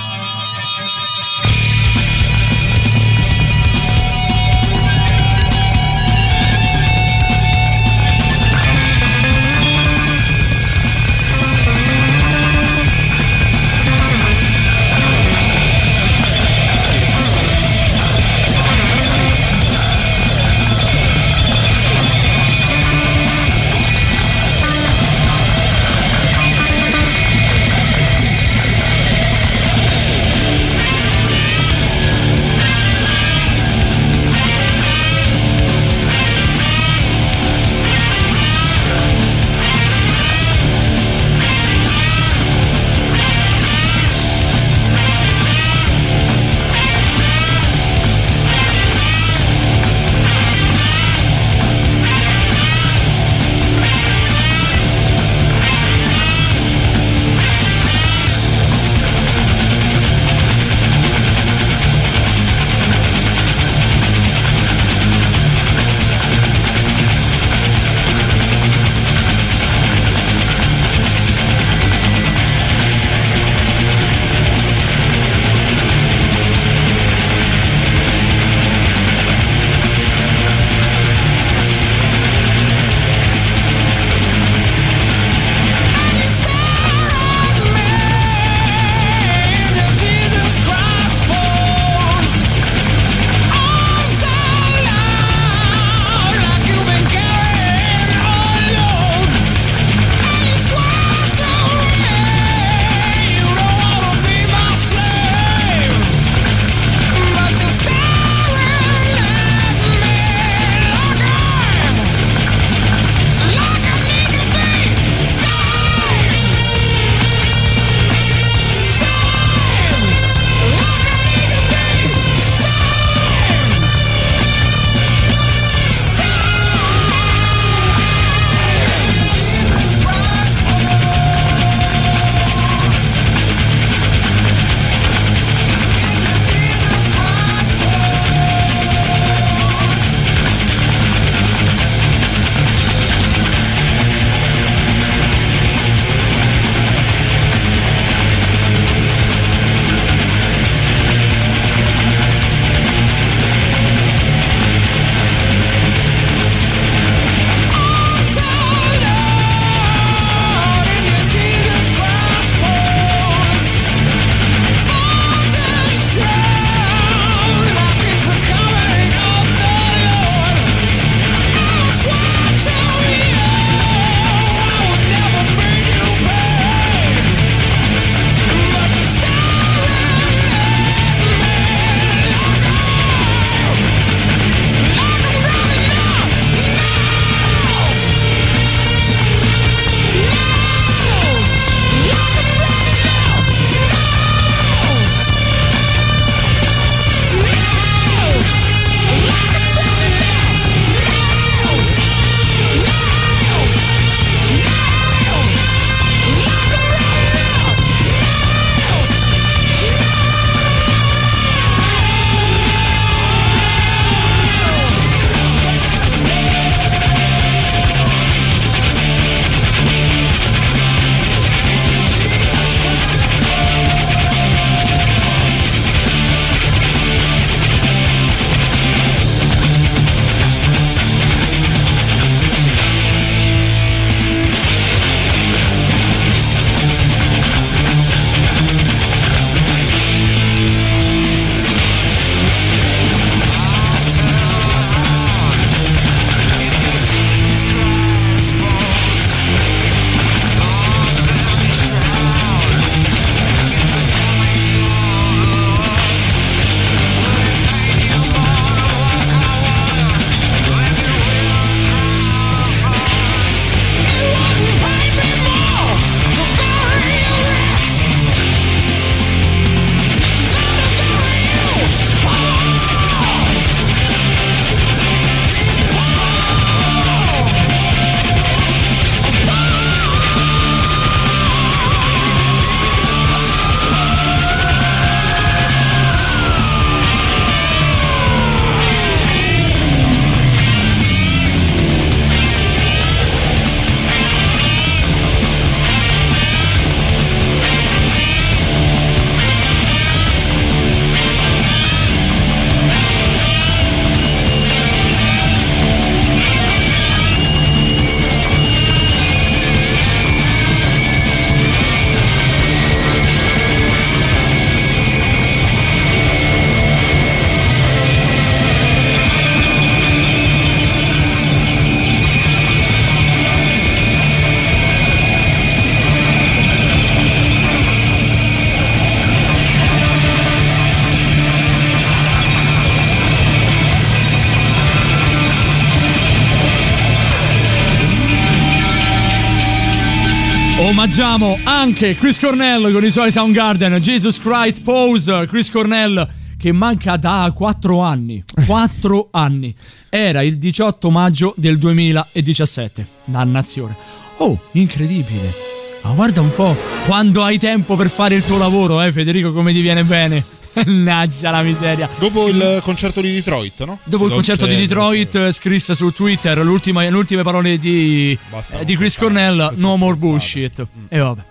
Omaggiamo anche Chris Cornell con i suoi Soundgarden, Jesus Christ Pose, Chris Cornell che manca da 4 anni. 4 anni. Era il 18 maggio del 2017. Dannazione. Oh, incredibile. Ma guarda un po' quando hai tempo per fare il tuo lavoro, eh Federico, come ti viene bene. Mannaggia la miseria. Dopo il concerto di Detroit, no? Dopo il concerto di Detroit eh, scrisse su Twitter l'ultima- le ultime parole di, eh, di Chris Cornell, no more bullshit. E vabbè.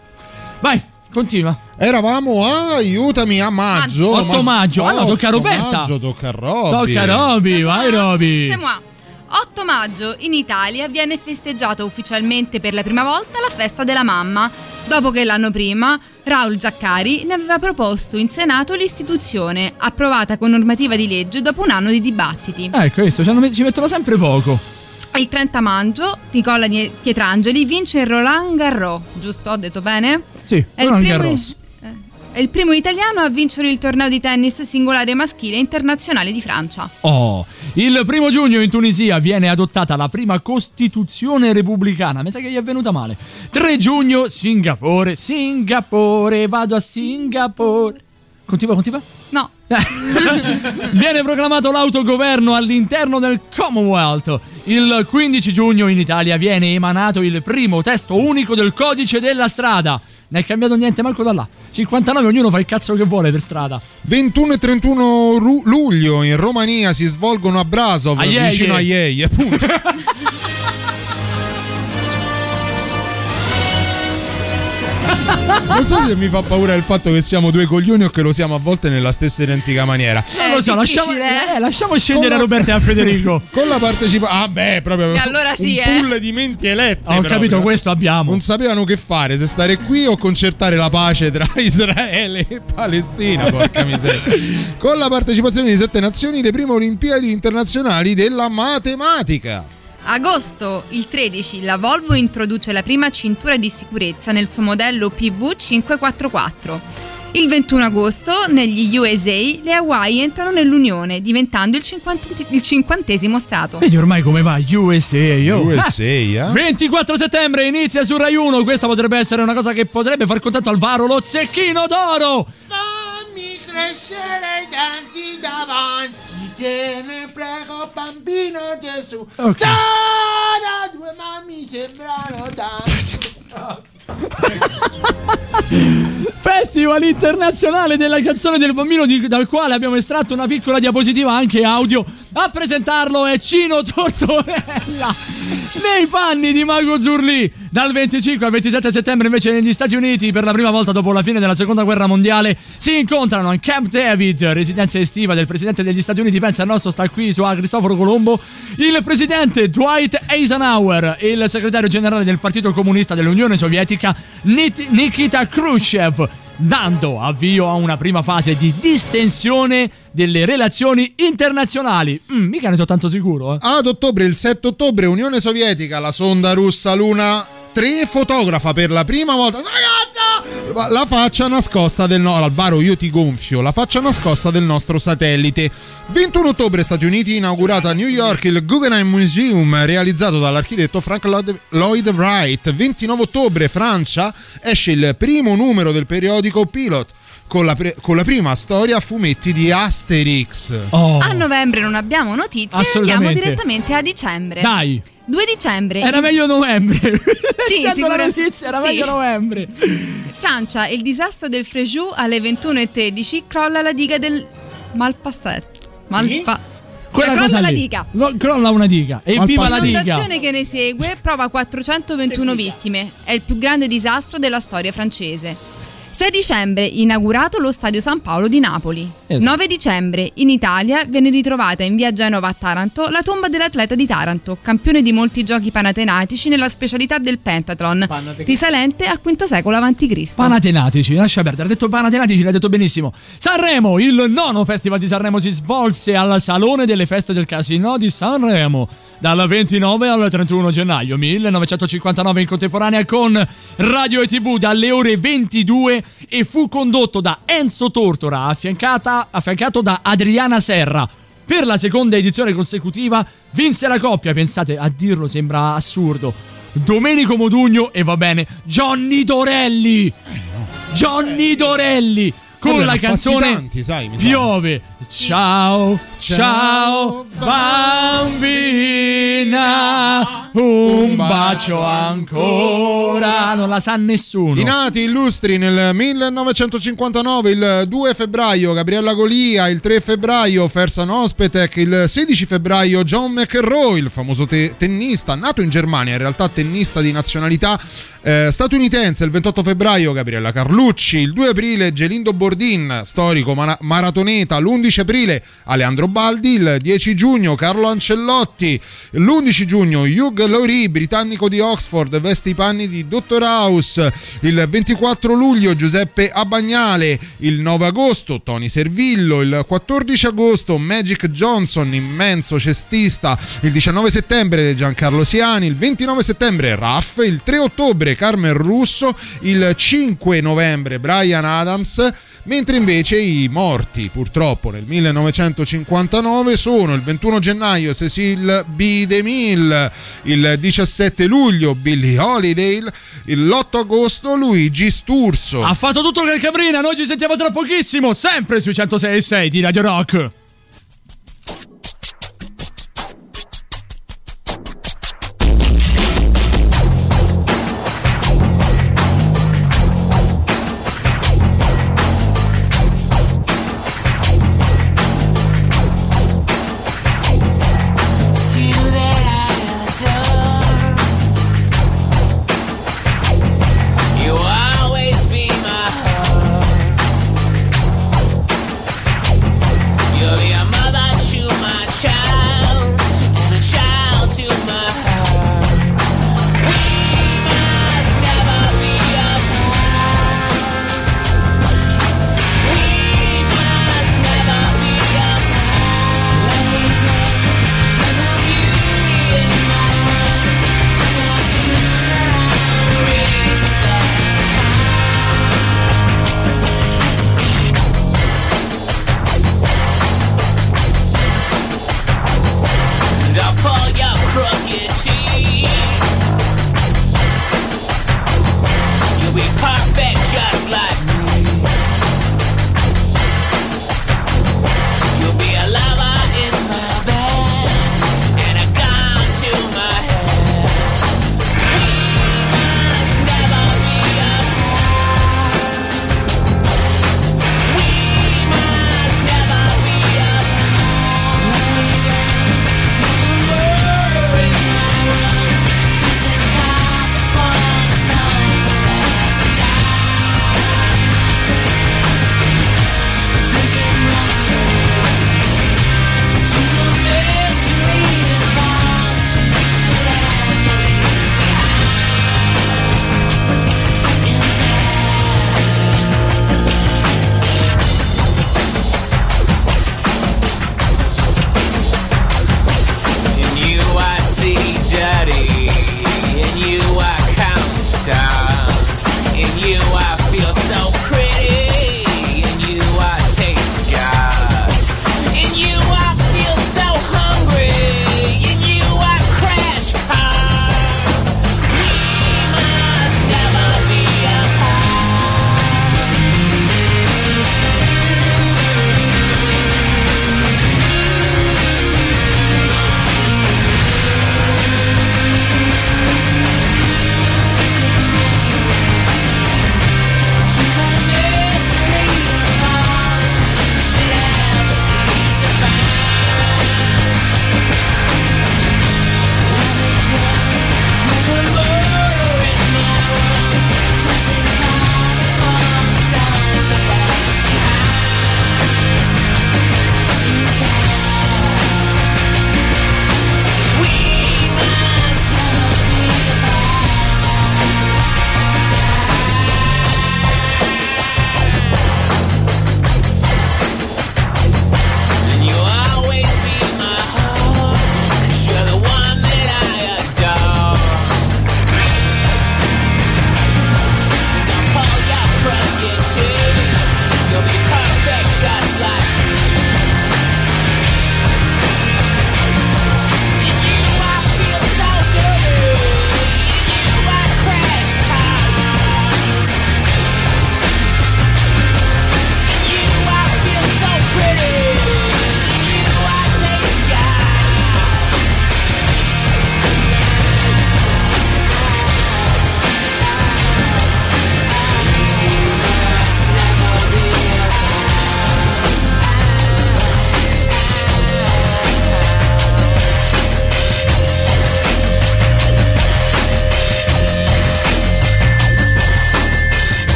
Vai, continua. Eravamo a aiutami a maggio. 8 maggio. Ah, no, tocca a 8 Roberta. maggio, tocca a Roby. Tocca a Roby, vai Roby. Siamo a 8 maggio in Italia viene festeggiata ufficialmente per la prima volta la festa della mamma, dopo che l'anno prima Raul Zaccari ne aveva proposto in Senato l'istituzione, approvata con normativa di legge dopo un anno di dibattiti. Ecco, questo ci mettono sempre poco. Il 30 maggio Nicola Pietrangeli vince il Roland Garros, giusto? Ho detto bene? Sì, È Roland primo, Garros. È il primo italiano a vincere il torneo di tennis singolare maschile internazionale di Francia. Oh, il primo giugno in Tunisia viene adottata la prima Costituzione repubblicana. Mi sa che gli è venuta male. 3 giugno, Singapore, Singapore, vado a Singapore. Continua, continua. No. Viene proclamato l'autogoverno all'interno del Commonwealth. Il 15 giugno in Italia viene emanato il primo testo unico del codice della strada. Non è cambiato niente, manco da là. 59, ognuno fa il cazzo che vuole per strada. 21 e 31 ru- luglio in Romania si svolgono a Brasov, A Iei. vicino a Iei, appunto. Non so se mi fa paura il fatto che siamo due coglioni o che lo siamo a volte nella stessa identica maniera. Non lo so, lasciamo, eh, lasciamo scegliere la- Roberto e a Federico. Con la partecipazione. Ah, beh, proprio. E allora sì, un eh. pool di menti elette. Ho proprio. capito, questo abbiamo. Non sapevano che fare, se stare qui o concertare la pace tra Israele e Palestina, porca miseria. Con la partecipazione di sette nazioni, le prime Olimpiadi internazionali della matematica. Agosto, il 13, la Volvo introduce la prima cintura di sicurezza nel suo modello PV544. Il 21 agosto, negli USA, le Hawaii entrano nell'Unione, diventando il, 50 il cinquantesimo stato. Vedi ormai come va USA, io. USA, eh? 24 settembre inizia su Rai 1. Questa potrebbe essere una cosa che potrebbe far contatto al Varo lo zecchino d'oro. Fammi crescere i denti davanti, te ne prego bambino Gesù. Ok. Da due mammi sembrano tanti. Festival internazionale della canzone del bambino di- dal quale abbiamo estratto una piccola diapositiva anche audio. A presentarlo è Cino Tortorella nei panni di Mago Zurli. Dal 25 al 27 settembre invece negli Stati Uniti per la prima volta dopo la fine della seconda guerra mondiale si incontrano in Camp David, residenza estiva del presidente degli Stati Uniti, pensa al nostro sta qui su a Cristoforo Colombo, il presidente Dwight Eisenhower e il segretario generale del Partito Comunista dell'Unione Sovietica Nikita Khrushchev dando avvio a una prima fase di distensione delle relazioni internazionali. Mm, mica ne sono tanto sicuro, eh. Ad ottobre, il 7 ottobre, Unione Sovietica, la sonda russa Luna 3 fotografa per la prima volta. La faccia nascosta del no- Alvaro io ti gonfio. La faccia nascosta del nostro satellite. 21 ottobre Stati Uniti inaugurato a New York il Guggenheim Museum realizzato dall'architetto Frank Lloyd Wright. 29 ottobre Francia esce il primo numero del periodico Pilot con la, pre- con la prima storia a fumetti di Asterix A novembre non abbiamo notizie, andiamo direttamente a dicembre. Dai. 2 dicembre. Era il- meglio novembre. Sì, Leggendo sicura- le notizie, era sì. meglio novembre. Francia, il disastro del Fréjus alle 21.13 crolla la diga del Malpasset. Malpa... Quella crolla cosa la diga. Lo- crolla una diga. E viva la diga. L'inondazione che ne segue prova 421 vittime. È il più grande disastro della storia francese. 6 dicembre, inaugurato lo Stadio San Paolo di Napoli. Esatto. 9 dicembre, in Italia viene ritrovata in via Genova a Taranto la tomba dell'atleta di Taranto, campione di molti giochi panatenatici nella specialità del pentathlon, risalente al V secolo a.C. Panatenatici, lascia perdere. Ha detto Panatenatici, l'ha detto benissimo. Sanremo, il nono festival di Sanremo si svolse al Salone delle Feste del Casino di Sanremo dal 29 al 31 gennaio 1959 in contemporanea con radio e tv dalle ore 22 e fu condotto da Enzo Tortora affiancato da Adriana Serra. Per la seconda edizione consecutiva vinse la coppia, pensate a dirlo sembra assurdo. Domenico Modugno e va bene, Johnny Dorelli. Johnny Dorelli con Vabbè, la canzone tanti, sai. Piove. Ciao, ciao, bambina. Un bacio ancora. Non la sa nessuno. I nati illustri nel 1959, il 2 febbraio Gabriella Golia, il 3 febbraio Fersan Ospetek, il 16 febbraio John McEnroe, il famoso te- tennista, nato in Germania, in realtà tennista di nazionalità eh, statunitense, il 28 febbraio Gabriella Carlucci, il 2 aprile Gelindo Bordin, storico mara- maratoneta, l'11 aprile Aleandro Baldi, il 10 giugno Carlo Ancellotti, l'11 giugno Hugh Laurie, britannico di Oxford, veste i panni di Dr. House, il 24 luglio Giuseppe Abagnale, il 9 agosto Tony Servillo, il 14 agosto Magic Johnson, immenso cestista, il 19 settembre Giancarlo Siani, il 29 settembre Raff, il 3 ottobre Carmen Russo, il 5 novembre Brian Adams, mentre invece i morti purtroppo nel 1959 sono il 21 gennaio Cecil B. DeMille, il 17 luglio Billy Holiday, l'8 agosto Luigi Sturzo. Ha fatto tutto il Cabrina, noi ci sentiamo tra pochissimo, sempre sui 106.6 di Radio Rock.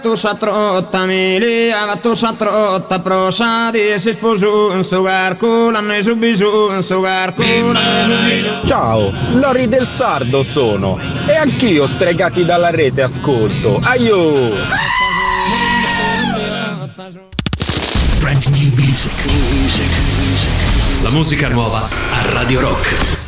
tu satrotta mili, avatu satrotta prosadi, si sposù in stu garculan, e subisù in stu garculan. Ciao, Lori del Sardo sono, e anch'io stregati dalla rete ascolto, aiuto! Music. La musica nuova a Radio Rock.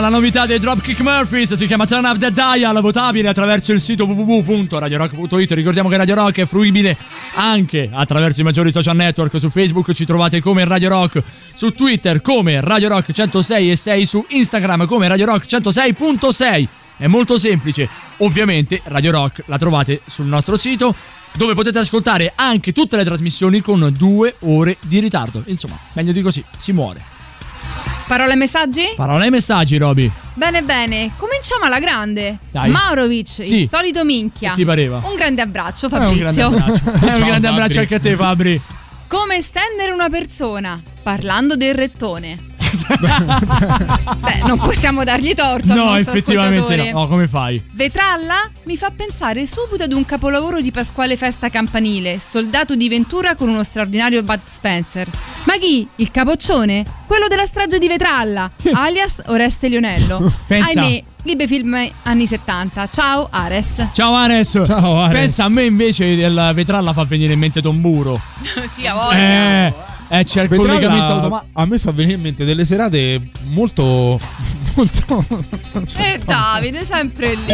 la novità dei Dropkick Murphys si chiama Turn Up the Dial, votabile attraverso il sito www.radiorock.it. Ricordiamo che Radio Rock è fruibile anche attraverso i maggiori social network. Su Facebook ci trovate come Radio Rock, su Twitter come Radio Rock 106 e 6, su Instagram come Radio Rock 106.6. È molto semplice. Ovviamente Radio Rock la trovate sul nostro sito dove potete ascoltare anche tutte le trasmissioni con due ore di ritardo. Insomma, meglio di così, si muore. Parole e messaggi? Parole e messaggi, Roby. Bene, bene, cominciamo alla grande. Dai. Maurovic, sì. il solito minchia. Ti pareva? Un grande abbraccio, Fabrizio. un grande abbraccio, eh, un grande abbraccio anche a te, Fabri. Come stendere una persona? Parlando del rettone. Beh, non possiamo dargli torto No, effettivamente no. No, come fai? Vetralla mi fa pensare subito ad un capolavoro di Pasquale Festa Campanile, Soldato di Ventura con uno straordinario Bud Spencer. Ma chi? Il capoccione? Quello della strage di Vetralla, alias Oreste Lionello. Pensa. Ahimè, libe film anni 70. Ciao Ares. Ciao Ares. Ciao Ares. Pensa a me invece il Vetralla fa venire in mente Tomburo. sì, a voglia. Eh, eh, c'è il Vetralla collegamento automatico. a me fa venire in mente delle serate molto molto Eh Davide, sempre lì.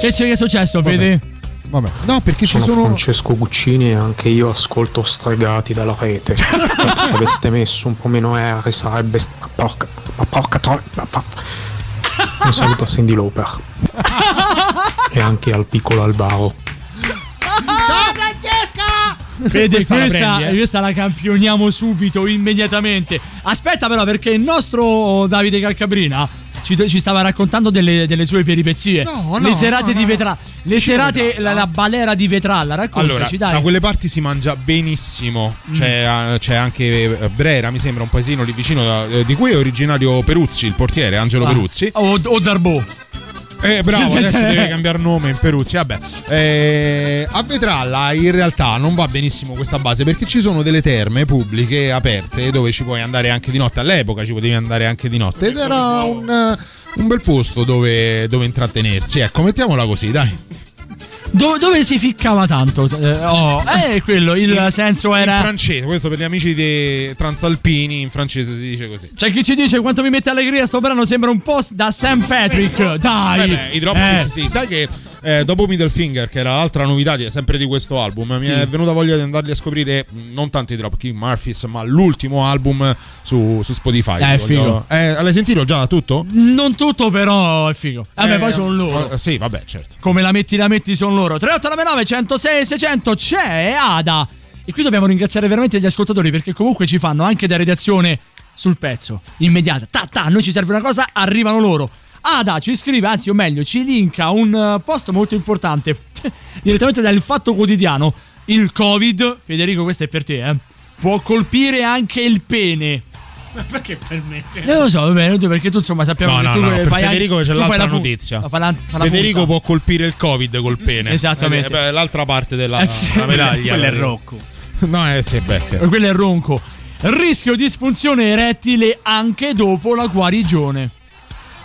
Che c'è che è successo, Fede? Vabbè. No, perché ci Sono sono Francesco Guccini e anche io ascolto stregati dalla rete. Se aveste messo un po' meno R sarebbe. porca. Ma porca fa- Un saluto a Cindy Lauper. e anche al piccolo Alvaro. Ciao Fede, Questa questa, la prendi, eh? questa la campioniamo subito, immediatamente. Aspetta, però, perché il nostro Davide Calcabrina ci, ci stava raccontando delle, delle sue peripezie. No, le no, serate no, di no. Vetralla. Le serate, la, la balera di Vetralla. Allora, Raccontaci, da dai. quelle parti si mangia benissimo. Mm. C'è, eh, c'è anche eh, Brera, mi sembra un paesino lì vicino, da- eh, di cui è originario Peruzzi, il portiere Angelo Ah. Peruzzi. O, o Darbo. Eh, bravo, adesso deve cambiare nome in Peruzzi. Vabbè, Eh, a Vetralla in realtà non va benissimo questa base perché ci sono delle terme pubbliche aperte dove ci puoi andare anche di notte. All'epoca ci potevi andare anche di notte ed era un, un bel posto dove, dove intrattenersi. Ecco, mettiamola così, dai. Dove, dove si ficcava tanto? Eh, oh, eh, quello, il senso In era. francese, questo per gli amici dei transalpini, in francese si dice così. C'è chi ci dice quanto mi mette allegria sto brano sembra un po' da St. Patrick. Dai. Vabbè, i drop Eh. sì, sai che eh, dopo Middle Finger, che era l'altra novità di, sempre di questo album, Sì. mi è venuta voglia di andarli a scoprire mh, non tanto i Drop King Murphys, ma l'ultimo album su, su Spotify. Eh, è figo. Eh, l'hai sentito già tutto? Non tutto, però è figo. Vabbè, Eh, poi sono loro. eh, sì, vabbè, certo. Come la metti, la metti, sono loro. 3899 106 600 c'è Ada. E qui dobbiamo ringraziare veramente gli ascoltatori perché comunque ci fanno anche da redazione sul pezzo, immediata. Ta ta, a noi ci serve una cosa, arrivano loro. Ada ci scrive, anzi o meglio, ci linka un eh, post molto importante direttamente dal Fatto Quotidiano. Il Covid, Federico, questo è per te, eh, può colpire anche il pene. Ma perché per me? Non lo so, va bene, perché tu insomma sappiamo No, che no, tu no, per fai Federico anche- c'è l'altra la pu- notizia. fa la- fa la Federico punta. può colpire il Covid col pene. Esattamente. Eh, beh, l'altra parte della, Eh sì. medaglia. Quello è Rocco. No, eh sì, Becker. Quello è ronco. Rischio disfunzione erettile anche dopo la guarigione.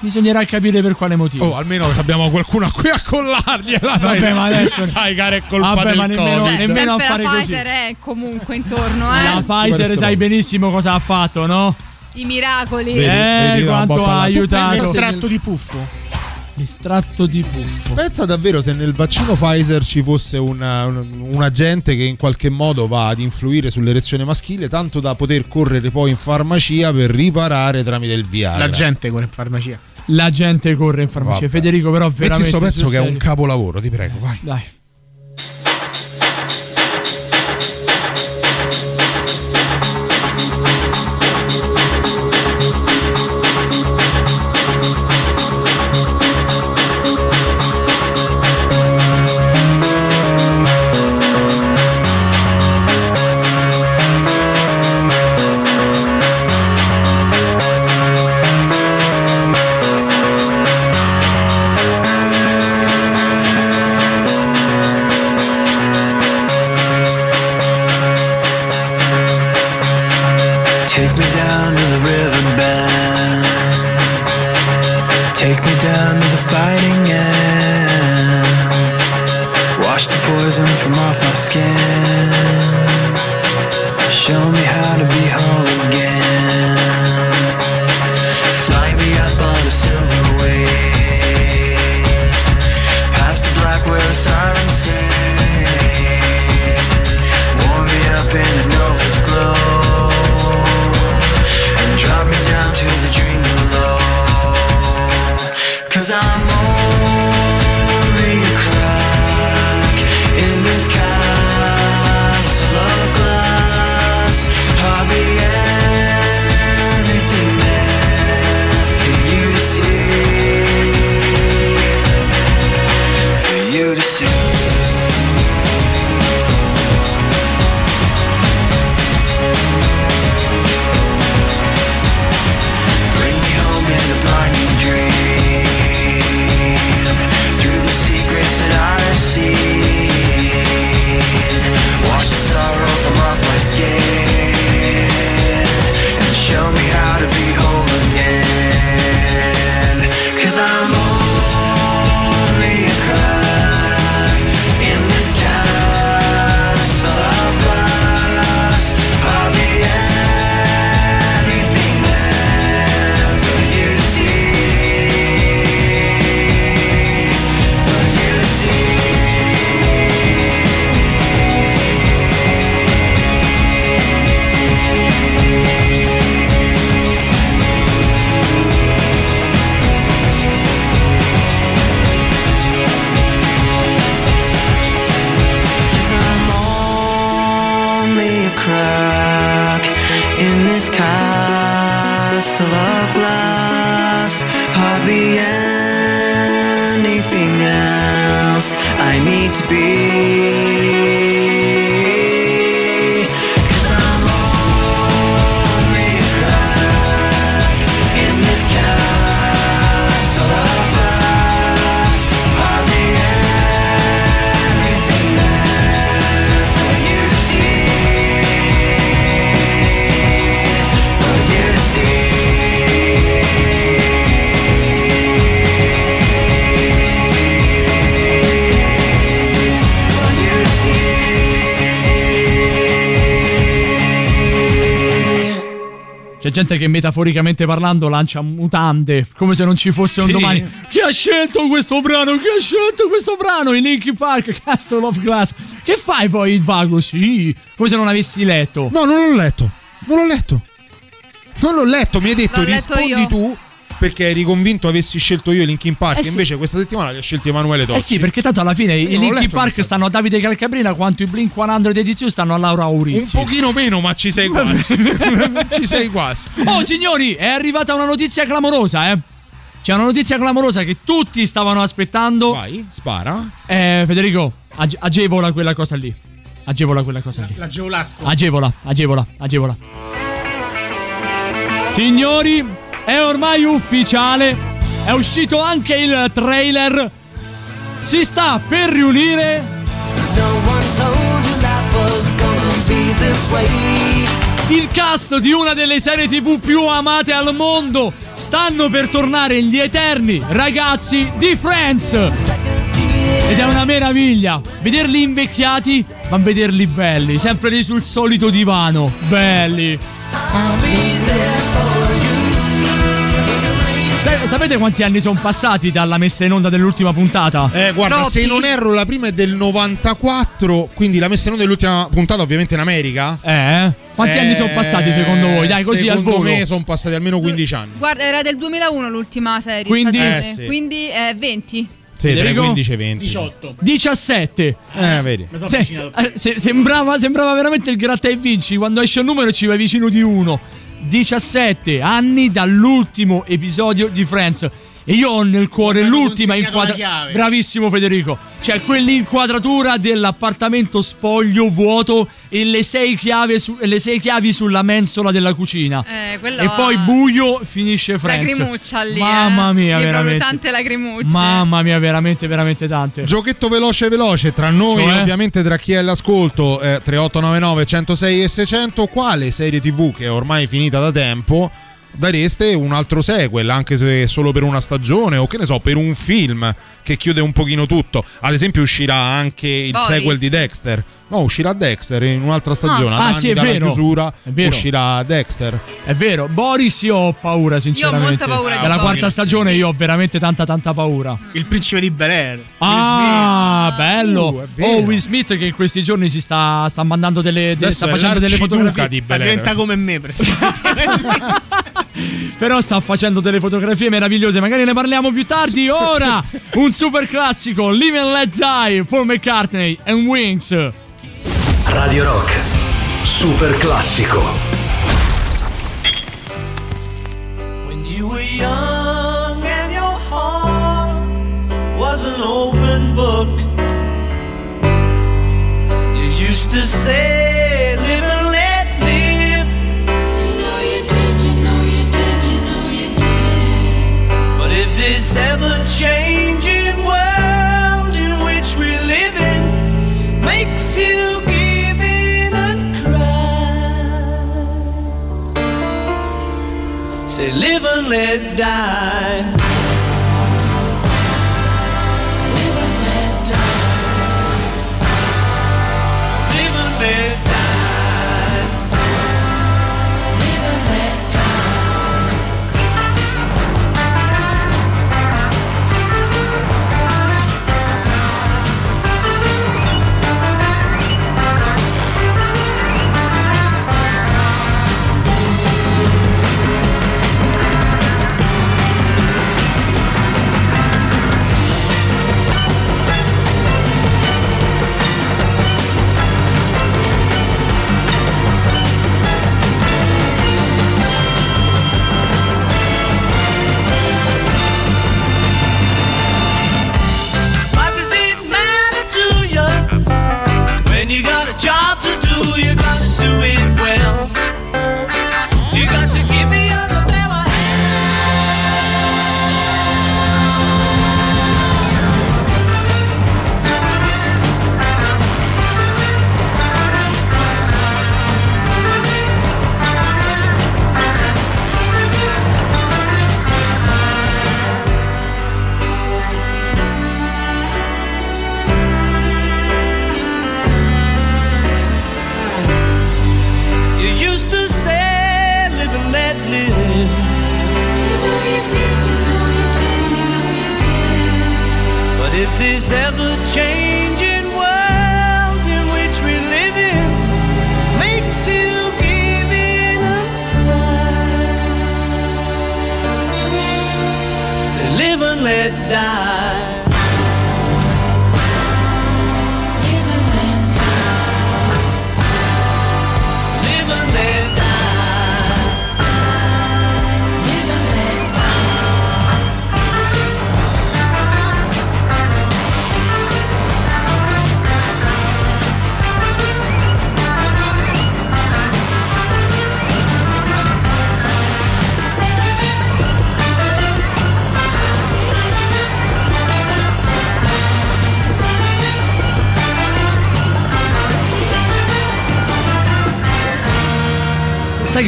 Bisognerà capire per quale motivo. Oh, almeno abbiamo qualcuno a cui accollargliela. dai. Vabbè, ma adesso- sai, cara, è colpa Vabbè, del ma nemmeno- Covid. nemmeno- a la fare così. Pfizer è comunque intorno, eh. La Pfizer sai benissimo cosa ha fatto, no? I miracoli. Vedi, eh, vedi la quanto ha aiutato. pensa se Estratto nel- di puffo. Estratto di puffo. Pensa davvero se nel vaccino Pfizer ci fosse una- un, un agente che in qualche modo va ad influire sull'erezione maschile, tanto da poter correre poi in farmacia per riparare tramite il Viagra. La gente con in farmacia. La gente corre in farmacia. Vabbè. Federico, però, Metti veramente. sto pezzo che è un capolavoro, ti prego, vai. Dai. Down to the fighting end. Wash the poison from off my skin. Show me gente che metaforicamente parlando lancia mutande come se non ci fosse un Sì. domani. Chi ha scelto questo brano? Chi ha scelto questo brano? I Linkin Park, Castle of Glass. Che fai poi il vago? Sì, come se non avessi letto. No, non l'ho letto. Non l'ho letto. Non l'ho letto, mi hai detto letto rispondi io. tu perché eri convinto avessi scelto io Linkin Park. Eh sì. Invece questa settimana li ha scelti Emanuele Tocci. Eh sì, perché tanto alla fine Io i Linkin Park stanno a Davide Calcabrina quanto i Blink 182 stanno a Laura Un Aurizzi. pochino meno, ma ci sei quasi. ci sei quasi. Oh signori, è arrivata una notizia clamorosa, eh. C'è una notizia clamorosa che tutti stavano aspettando. Vai, spara. Eh, Federico, ag- agevola quella cosa lì. Agevola quella cosa lì. La Geolasco. Agevola, agevola, agevola. Signori, è ormai ufficiale. È uscito anche il trailer. Si sta per riunire il cast di una delle serie TV più amate al mondo. Stanno per tornare gli eterni ragazzi di Friends. Ed è una meraviglia vederli invecchiati, ma vederli belli, sempre lì sul solito divano. Belli. Sapete quanti anni sono passati dalla messa in onda dell'ultima puntata? Eh, guarda, Troppi. se non erro, la prima è del 94, quindi la messa in onda dell'ultima puntata, ovviamente in America. Eh? Quanti anni sono passati secondo voi? Dai, così al secondo volo. me sono passati almeno 15 anni. Guarda, era del 2001 l'ultima serie. Quindi-. Eh, sì. Quindi eh, 20. Sì, tra i Federico? 15 e 20. 18. 17. Eh, vedi. Se- eh, se- sembrava, sembrava veramente il gratta e vinci. Quando esce il numero ci vai vicino di uno. 17 anni dall'ultimo episodio di Friends. E io ho nel cuore l'ultima inquadratura. Bravissimo Federico. Cioè quell'inquadratura dell'appartamento spoglio vuoto e le sei, chiavi su- le sei chiavi sulla mensola della cucina. Eh, E poi buio finisce Friends. Lacrimuccia lì. Mamma eh. mia, Lì proprio veramente. tante lacrimucce. Mamma mia, veramente, veramente tante. Giochetto veloce veloce tra noi, Cioè? ovviamente tra chi è all'ascolto, eh, 3899 106 e 600, quale serie TV che è ormai finita da tempo dareste un altro sequel, anche se solo per una stagione o che ne so, per un film che chiude un pochino tutto. Ad esempio uscirà anche il Boris. sequel di Dexter. No, uscirà Dexter in un'altra stagione. Ah, anni sì, è vero. chiusura È vero. uscirà Dexter. È vero, Boris io ho paura sinceramente. molta paura Dalla Boris, quarta stagione sì. io ho veramente tanta tanta paura. Il principe di Bel Air. Ah, bello. Uh, oh, Will Smith che in questi giorni si sta, sta mandando delle, de- sta facendo delle fotografie. di Bel Air. diventa come me. Però sta facendo delle fotografie meravigliose. Magari ne parliamo più tardi. Ora un super classico, Live and Let Die, Paul McCartney and Wings. Radio Rock. Super classico. When you were young and your heart was an open book, you used to say, let die.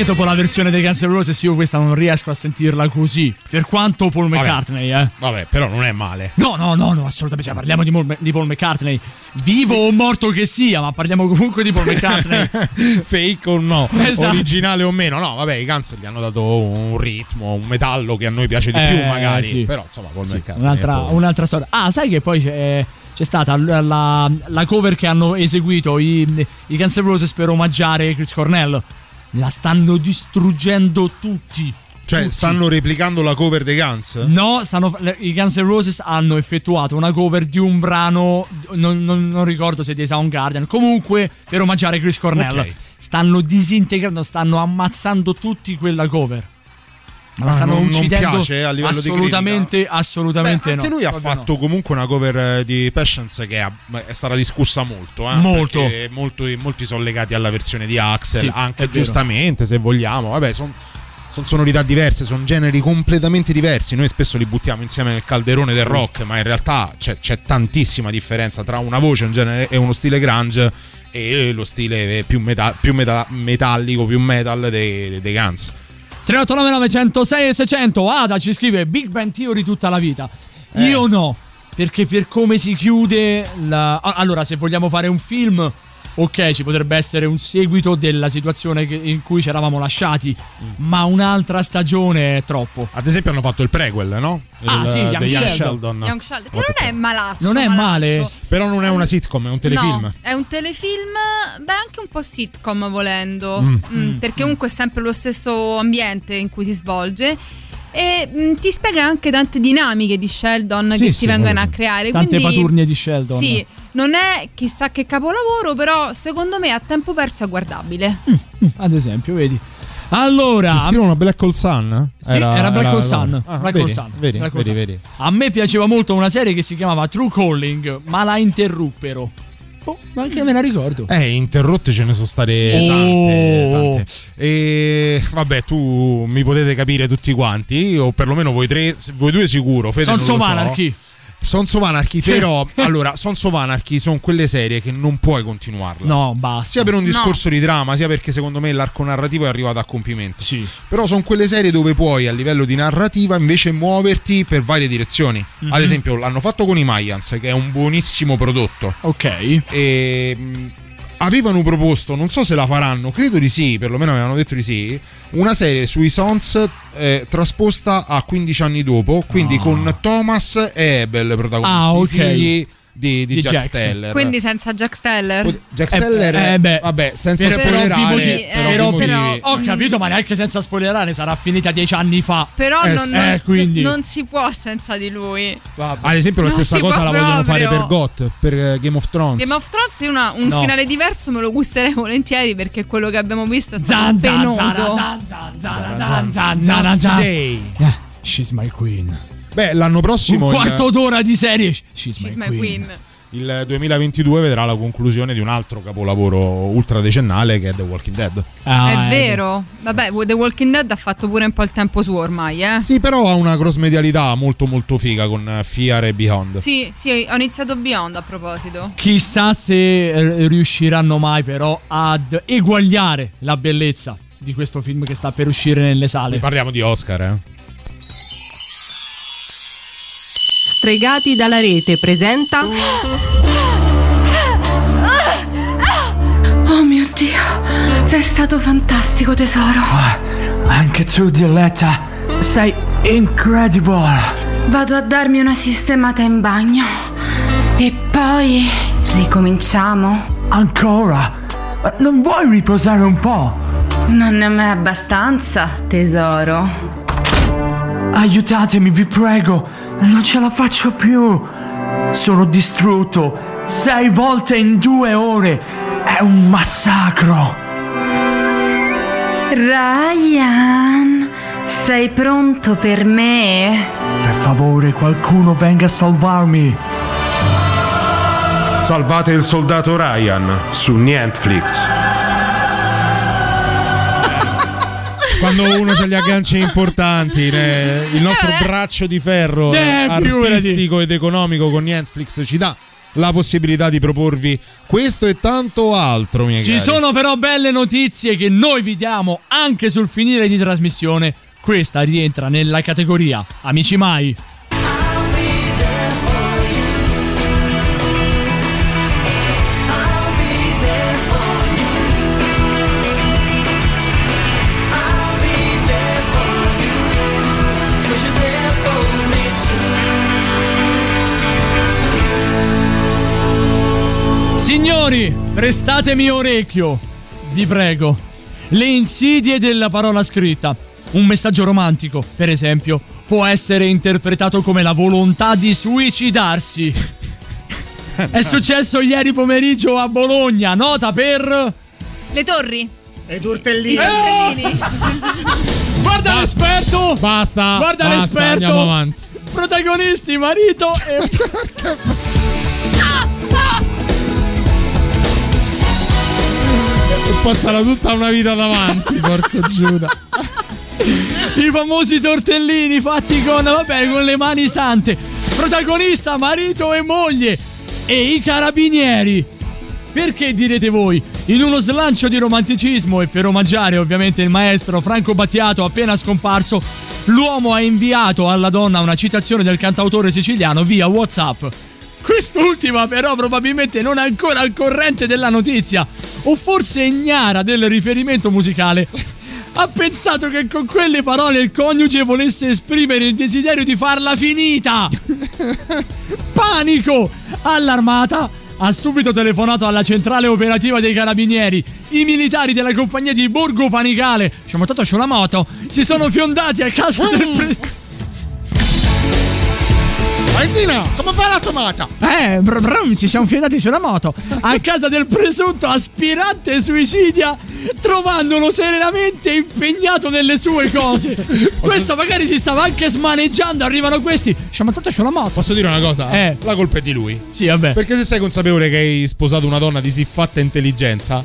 Sai che dopo la versione dei Guns N' Roses io questa non riesco a sentirla così. Per quanto Paul Vabbè. McCartney, eh. Vabbè, però non è male. No, no, no, no, assolutamente. Cioè, parliamo di, Paul- di Paul McCartney. Vivo o morto che sia, ma parliamo comunque di Paul McCartney. Fake o no, Esatto. originale o meno. No, vabbè, i Guns gli hanno dato un ritmo, un metallo che a noi piace di Eh, più, magari. sì. Però insomma, Paul Sì, McCartney. un'altra, poi- un'altra storia. Ah, sai che poi c'è, c'è stata la, la- la cover che hanno eseguito i, i Guns N' Roses per omaggiare Chris Cornell. La stanno distruggendo tutti. Cioè, Tutti. stanno replicando la cover dei Guns? No, stanno, i Guns N' Roses hanno effettuato una cover di un brano, non, non- non ricordo se di Soundgarden, comunque per omaggiare Chris Cornell. Ok. Stanno disintegrando, stanno ammazzando tutti quella cover. Ma la Ah, stanno non- non uccidendo piace a livello di assolutamente, assolutamente Beh, anche no. lui ha fatto comunque una cover eh, di Passions che è stata discussa molto. eh, Molto. perché Molti, sono legati alla versione di Axel, Sì, anche giustamente se vogliamo. Vabbè, sono sonorità diverse, sono generi completamente diversi. Noi spesso li buttiamo insieme nel calderone del rock, ma in realtà c'è, c'è tantissima differenza tra una voce un genere, e uno stile grunge e lo stile più, meta- più meta- metallico, più metal dei, dei Guns. 3899 106 e 600 Ada ci scrive Big Bang Theory tutta la vita Eh. Io no Perché per come si chiude la... Allora se vogliamo fare un film Ok ci potrebbe essere un seguito della situazione che- in cui ci eravamo lasciati Mm. Ma un'altra stagione è troppo Ad esempio hanno fatto il prequel, no? Ah, Il- sì, Young The Young Sheldon. Sheldon. Young Sheldon, che non è malaccio. Non è malaccio. male Però non è una sitcom, è un telefilm. No, è un telefilm, beh, anche un po' sitcom volendo. Mm. Mm, perché comunque è sempre lo stesso ambiente in cui si svolge. E mm, ti spiega anche tante dinamiche di Sheldon Sì, che sì, si vengono a sì. creare. Tante quindi, paturnie di Sheldon. Sì, non è chissà che capolavoro, però secondo me a tempo perso è guardabile. Mm, Ad esempio vedi Allora Ci scrivono Black Hole Sun? Sì, era, Black Hole Sun. Ah, Black vedi, Hole Sun. Vedi, Black vedi, Sun. vedi. A me piaceva molto una serie che si chiamava True Calling, ma la interruppero. Oh, ma anche me la ricordo. Eh, interrotte ce ne sono state Sì. tante, tante. E vabbè, tu mi potete capire tutti quanti, o perlomeno voi tre, voi due sicuro. Fede Sons non of lo so. Anarchy. Sons of Anarchy, Sì. però, allora, Sons of Anarchy sono quelle serie che non puoi continuarla. No, basta. Sia per un discorso di drama, sia perché secondo me l'arco narrativo è arrivato a compimento. Sì. Però sono quelle serie dove puoi a livello di narrativa invece muoverti per varie direzioni. Mhm. Ad esempio, l'hanno fatto con i Mayans, che è un buonissimo prodotto. Ok. E avevano proposto, non so se la faranno, credo di sì, perlomeno avevano detto di sì, una serie sui Sons eh, trasposta a 15 anni dopo, quindi con Thomas e Abel protagonisti, Ah, ok. figli di, di Di Jack Jackson. Steller. Quindi senza Jack Steller? Jack Eh, Steller, eh, beh, vabbè, senza per- per spoilerare, eh, per però, però- motivi. ho capito, ma neanche senza spoilerare, sarà finita dieci anni fa. Però Eh, non, non- Eh, non si può senza di lui. Ad esempio, la Non stessa cosa la vogliono proprio. fare per GOT, per Game of Thrones. Game of Thrones una- un No. finale diverso me lo gusterei volentieri perché quello che abbiamo visto è stato Zan, zan, penoso. zan, zan, zan, zan, zan, zan, zan. today. Eh, She's my queen. Beh, l'anno prossimo. Un il- quarto d'ora di serie. She's, She's my, my queen. queen. Il 2022 vedrà la conclusione di un altro capolavoro ultradecennale che è The Walking Dead. Ah, è vero. Vabbè, The Walking Dead ha fatto pure un po' il tempo suo ormai, eh. Sì, però ha una cross medialità molto molto figa con eh, Fear e Beyond. Sì, sì, ho iniziato Beyond a proposito. Chissà se eh, riusciranno mai però ad eguagliare la bellezza di questo film che sta per uscire nelle sale. Parliamo di Oscar, eh. Stregati dalla rete presenta Oh mio Dio, sei stato fantastico tesoro. Anche tu, Diletta, sei incredible. Vado a darmi una sistemata in bagno. poi ricominciamo. Ancora? Non vuoi riposare un po'? Non ne è mai abbastanza, tesoro. Aiutatemi, vi prego. Non ce la faccio più. Sono distrutto. Sei volte in due ore. È un massacro. Ryan, sei pronto per me? Per favore, qualcuno venga a salvarmi. Salvate il soldato Ryan su Netflix. Quando uno ha gli agganci importanti, né, il nostro braccio di ferro Eh, figurati. artistico ed economico con Netflix ci dà la possibilità di proporvi questo e tanto altro, miei Ci cari. sono però belle notizie che noi vi diamo anche sul finire di trasmissione. Questa rientra nella categoria Amici Mai. Signori, prestatemi orecchio, vi prego. Le insidie della parola scritta. Un messaggio romantico, per esempio, può essere interpretato come la volontà di suicidarsi. È successo ieri pomeriggio a Bologna, nota per... Le torri. E i I tortellini. tortellini. Guarda l'esperto! Basta, Guarda basta, l'esperto! andiamo avanti. Protagonisti, marito e... Poi sarà tutta una vita davanti, porco Giuda. I famosi tortellini fatti con, vabbè, con le mani sante. Protagonista, marito e moglie. E i carabinieri. Perché direte voi? In uno slancio di romanticismo e per omaggiare ovviamente il maestro Franco Battiato appena scomparso, l'uomo ha inviato alla donna una citazione del cantautore siciliano via WhatsApp. Quest'ultima però probabilmente non è ancora al corrente della notizia, o forse ignara del riferimento musicale. Ha pensato che con quelle parole il coniuge volesse esprimere il desiderio di farla finita. Panico! Allarmata, ha subito telefonato alla centrale operativa dei carabinieri. I militari della compagnia di Borgo Panicale, ci ho montato sulla moto, si sono fiondati a casa del pre- Valentina, come fa la tomata? Eh, br- brum, ci siamo fiondati sulla moto. A casa del presunto aspirante suicidia, trovandolo serenamente impegnato nelle sue cose. Questo magari si stava anche smaneggiando. Arrivano questi. Ci ho montato sulla moto. Posso dire una cosa? Eh. La colpa è di lui. Sì, vabbè. Perché se sei consapevole che hai sposato una donna di siffatta intelligenza,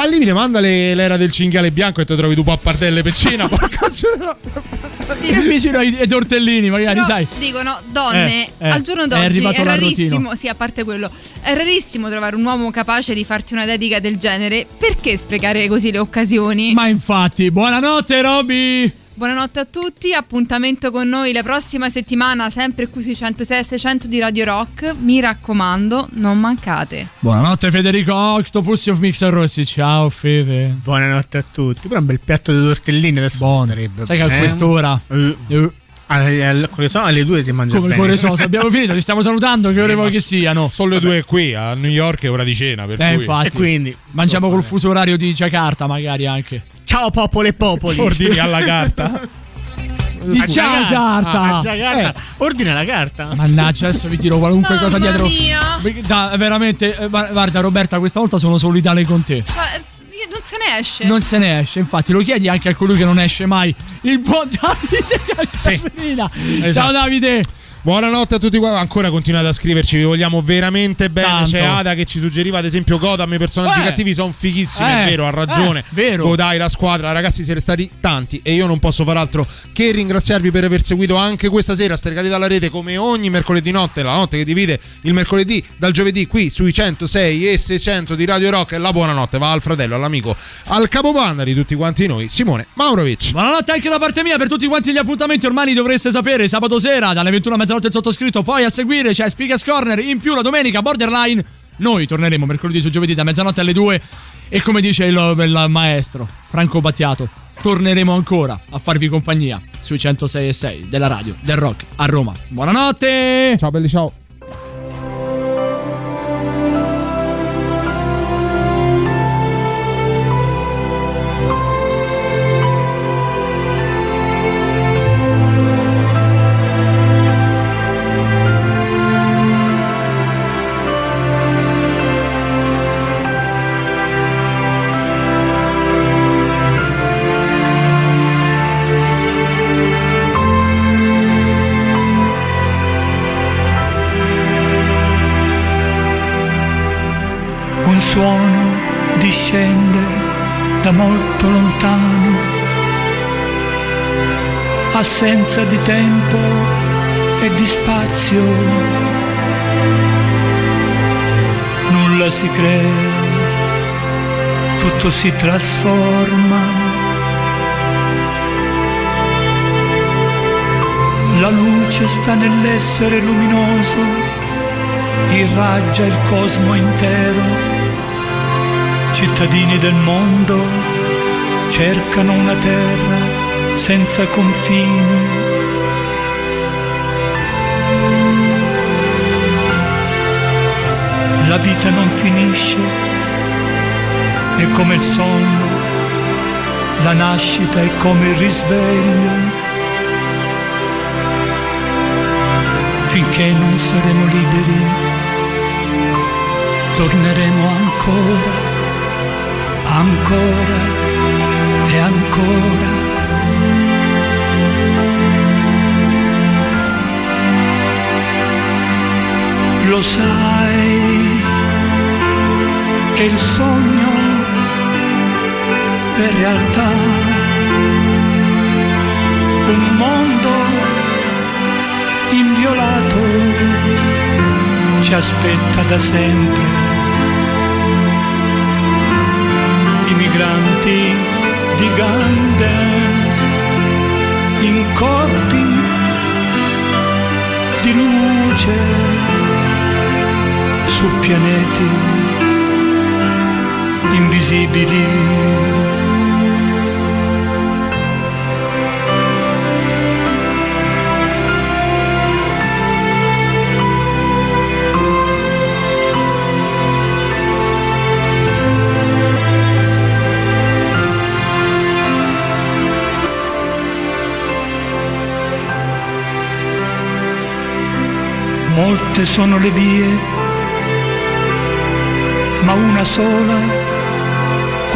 al limite mandale l'era del cinghiale bianco e te trovi tu pappardelle peccina. porca. Sì. vicino ai, ai tortellini, magari, Però sai. dicono donne Eh, eh, al giorno è d'oggi è, arrivato l'arrotino. rarissimo, sì, a parte quello, è rarissimo trovare un uomo capace di farti una dedica del genere. Perché sprecare così le occasioni? Ma infatti, buonanotte, Roby. Buonanotte a tutti, appuntamento con noi la prossima settimana, sempre qui sui 106 e 600 di Radio Rock. Mi raccomando, non mancate. Buonanotte, Federico Octopus of Mixer Rossi. Ciao, Fede. Buonanotte a tutti. Però un bel piatto di tortellini adesso Buono. starebbe. Sai che a eh? quest'ora. Eh, Eh, alle, alle, come so, alle due si mangia Come bene. cuore soso, abbiamo finito, ci stiamo salutando, che ore vuoi che siano? Sono le due qui, a New York è ora di cena. Per Eh, cui... infatti. E quindi Mangiamo col fuso orario di Jakarta, magari anche. Ciao popolo e popoli. Ordini alla carta. Di A Jakarta. Ah, a Jakarta. Ordina la carta. Mannaggia, adesso vi tiro qualunque cosa Mamma dietro. mia. Da, veramente, eh, gua- guarda, Roberta, questa volta sono solidale con te. Cioè, io- non se ne esce. Non se ne esce, infatti, lo chiedi anche a colui che non esce mai. Il buon Davide Calzabrina. Ciao Esatto. Davide. Buonanotte a tutti qua. Ancora continuate a scriverci, vi vogliamo veramente bene. Tanto. C'è Ada che ci suggeriva, ad esempio, Godam. I personaggi Eh. cattivi sono fighissimi. Eh. È vero, ha ragione. Eh, vero. Godai, la squadra, ragazzi, siete stati tanti. E io non posso far altro che ringraziarvi per aver seguito anche questa sera Stregati dalla rete, come ogni mercoledì notte, la notte che divide il mercoledì dal giovedì, qui sui 106 e 600 di Radio Rock. La buonanotte va al fratello, all'amico, al capobanda di tutti quanti noi, Simone Maurovic. Buonanotte anche da parte mia per tutti quanti gli appuntamenti ormai dovreste sapere. Sabato sera dalle 21 a mezzanotte il sottoscritto. Poi a seguire c'è Speakers Corner. In più la domenica Borderline. Noi torneremo mercoledì su giovedì da mezzanotte alle 2. E come dice il, il maestro Franco Battiato, torneremo ancora a farvi compagnia sui 106 e 6 della radio del rock a Roma. Buonanotte! Ciao belli, ciao. Tempo e di spazio, nulla si crea, tutto si trasforma. La luce sta nell'essere luminoso, irraggia il cosmo intero. Cittadini del mondo cercano una terra senza confini. La vita non finisce, è come il sonno, la nascita è come il risveglio. finché non saremo liberi, torneremo ancora, ancora e ancora. Lo sai che il sogno è realtà, un mondo inviolato ci aspetta da sempre. I migranti di Ganden in corpi di luce su pianeti invisibili. Molte sono le vie, ma una sola,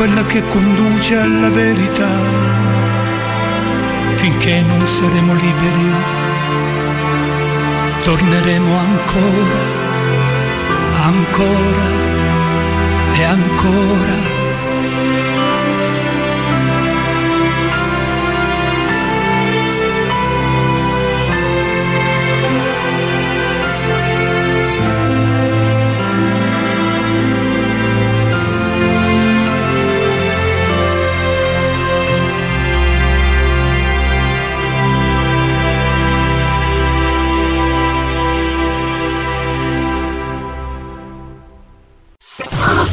quella che conduce alla verità. Finché non saremo liberi, torneremo ancora, ancora e ancora.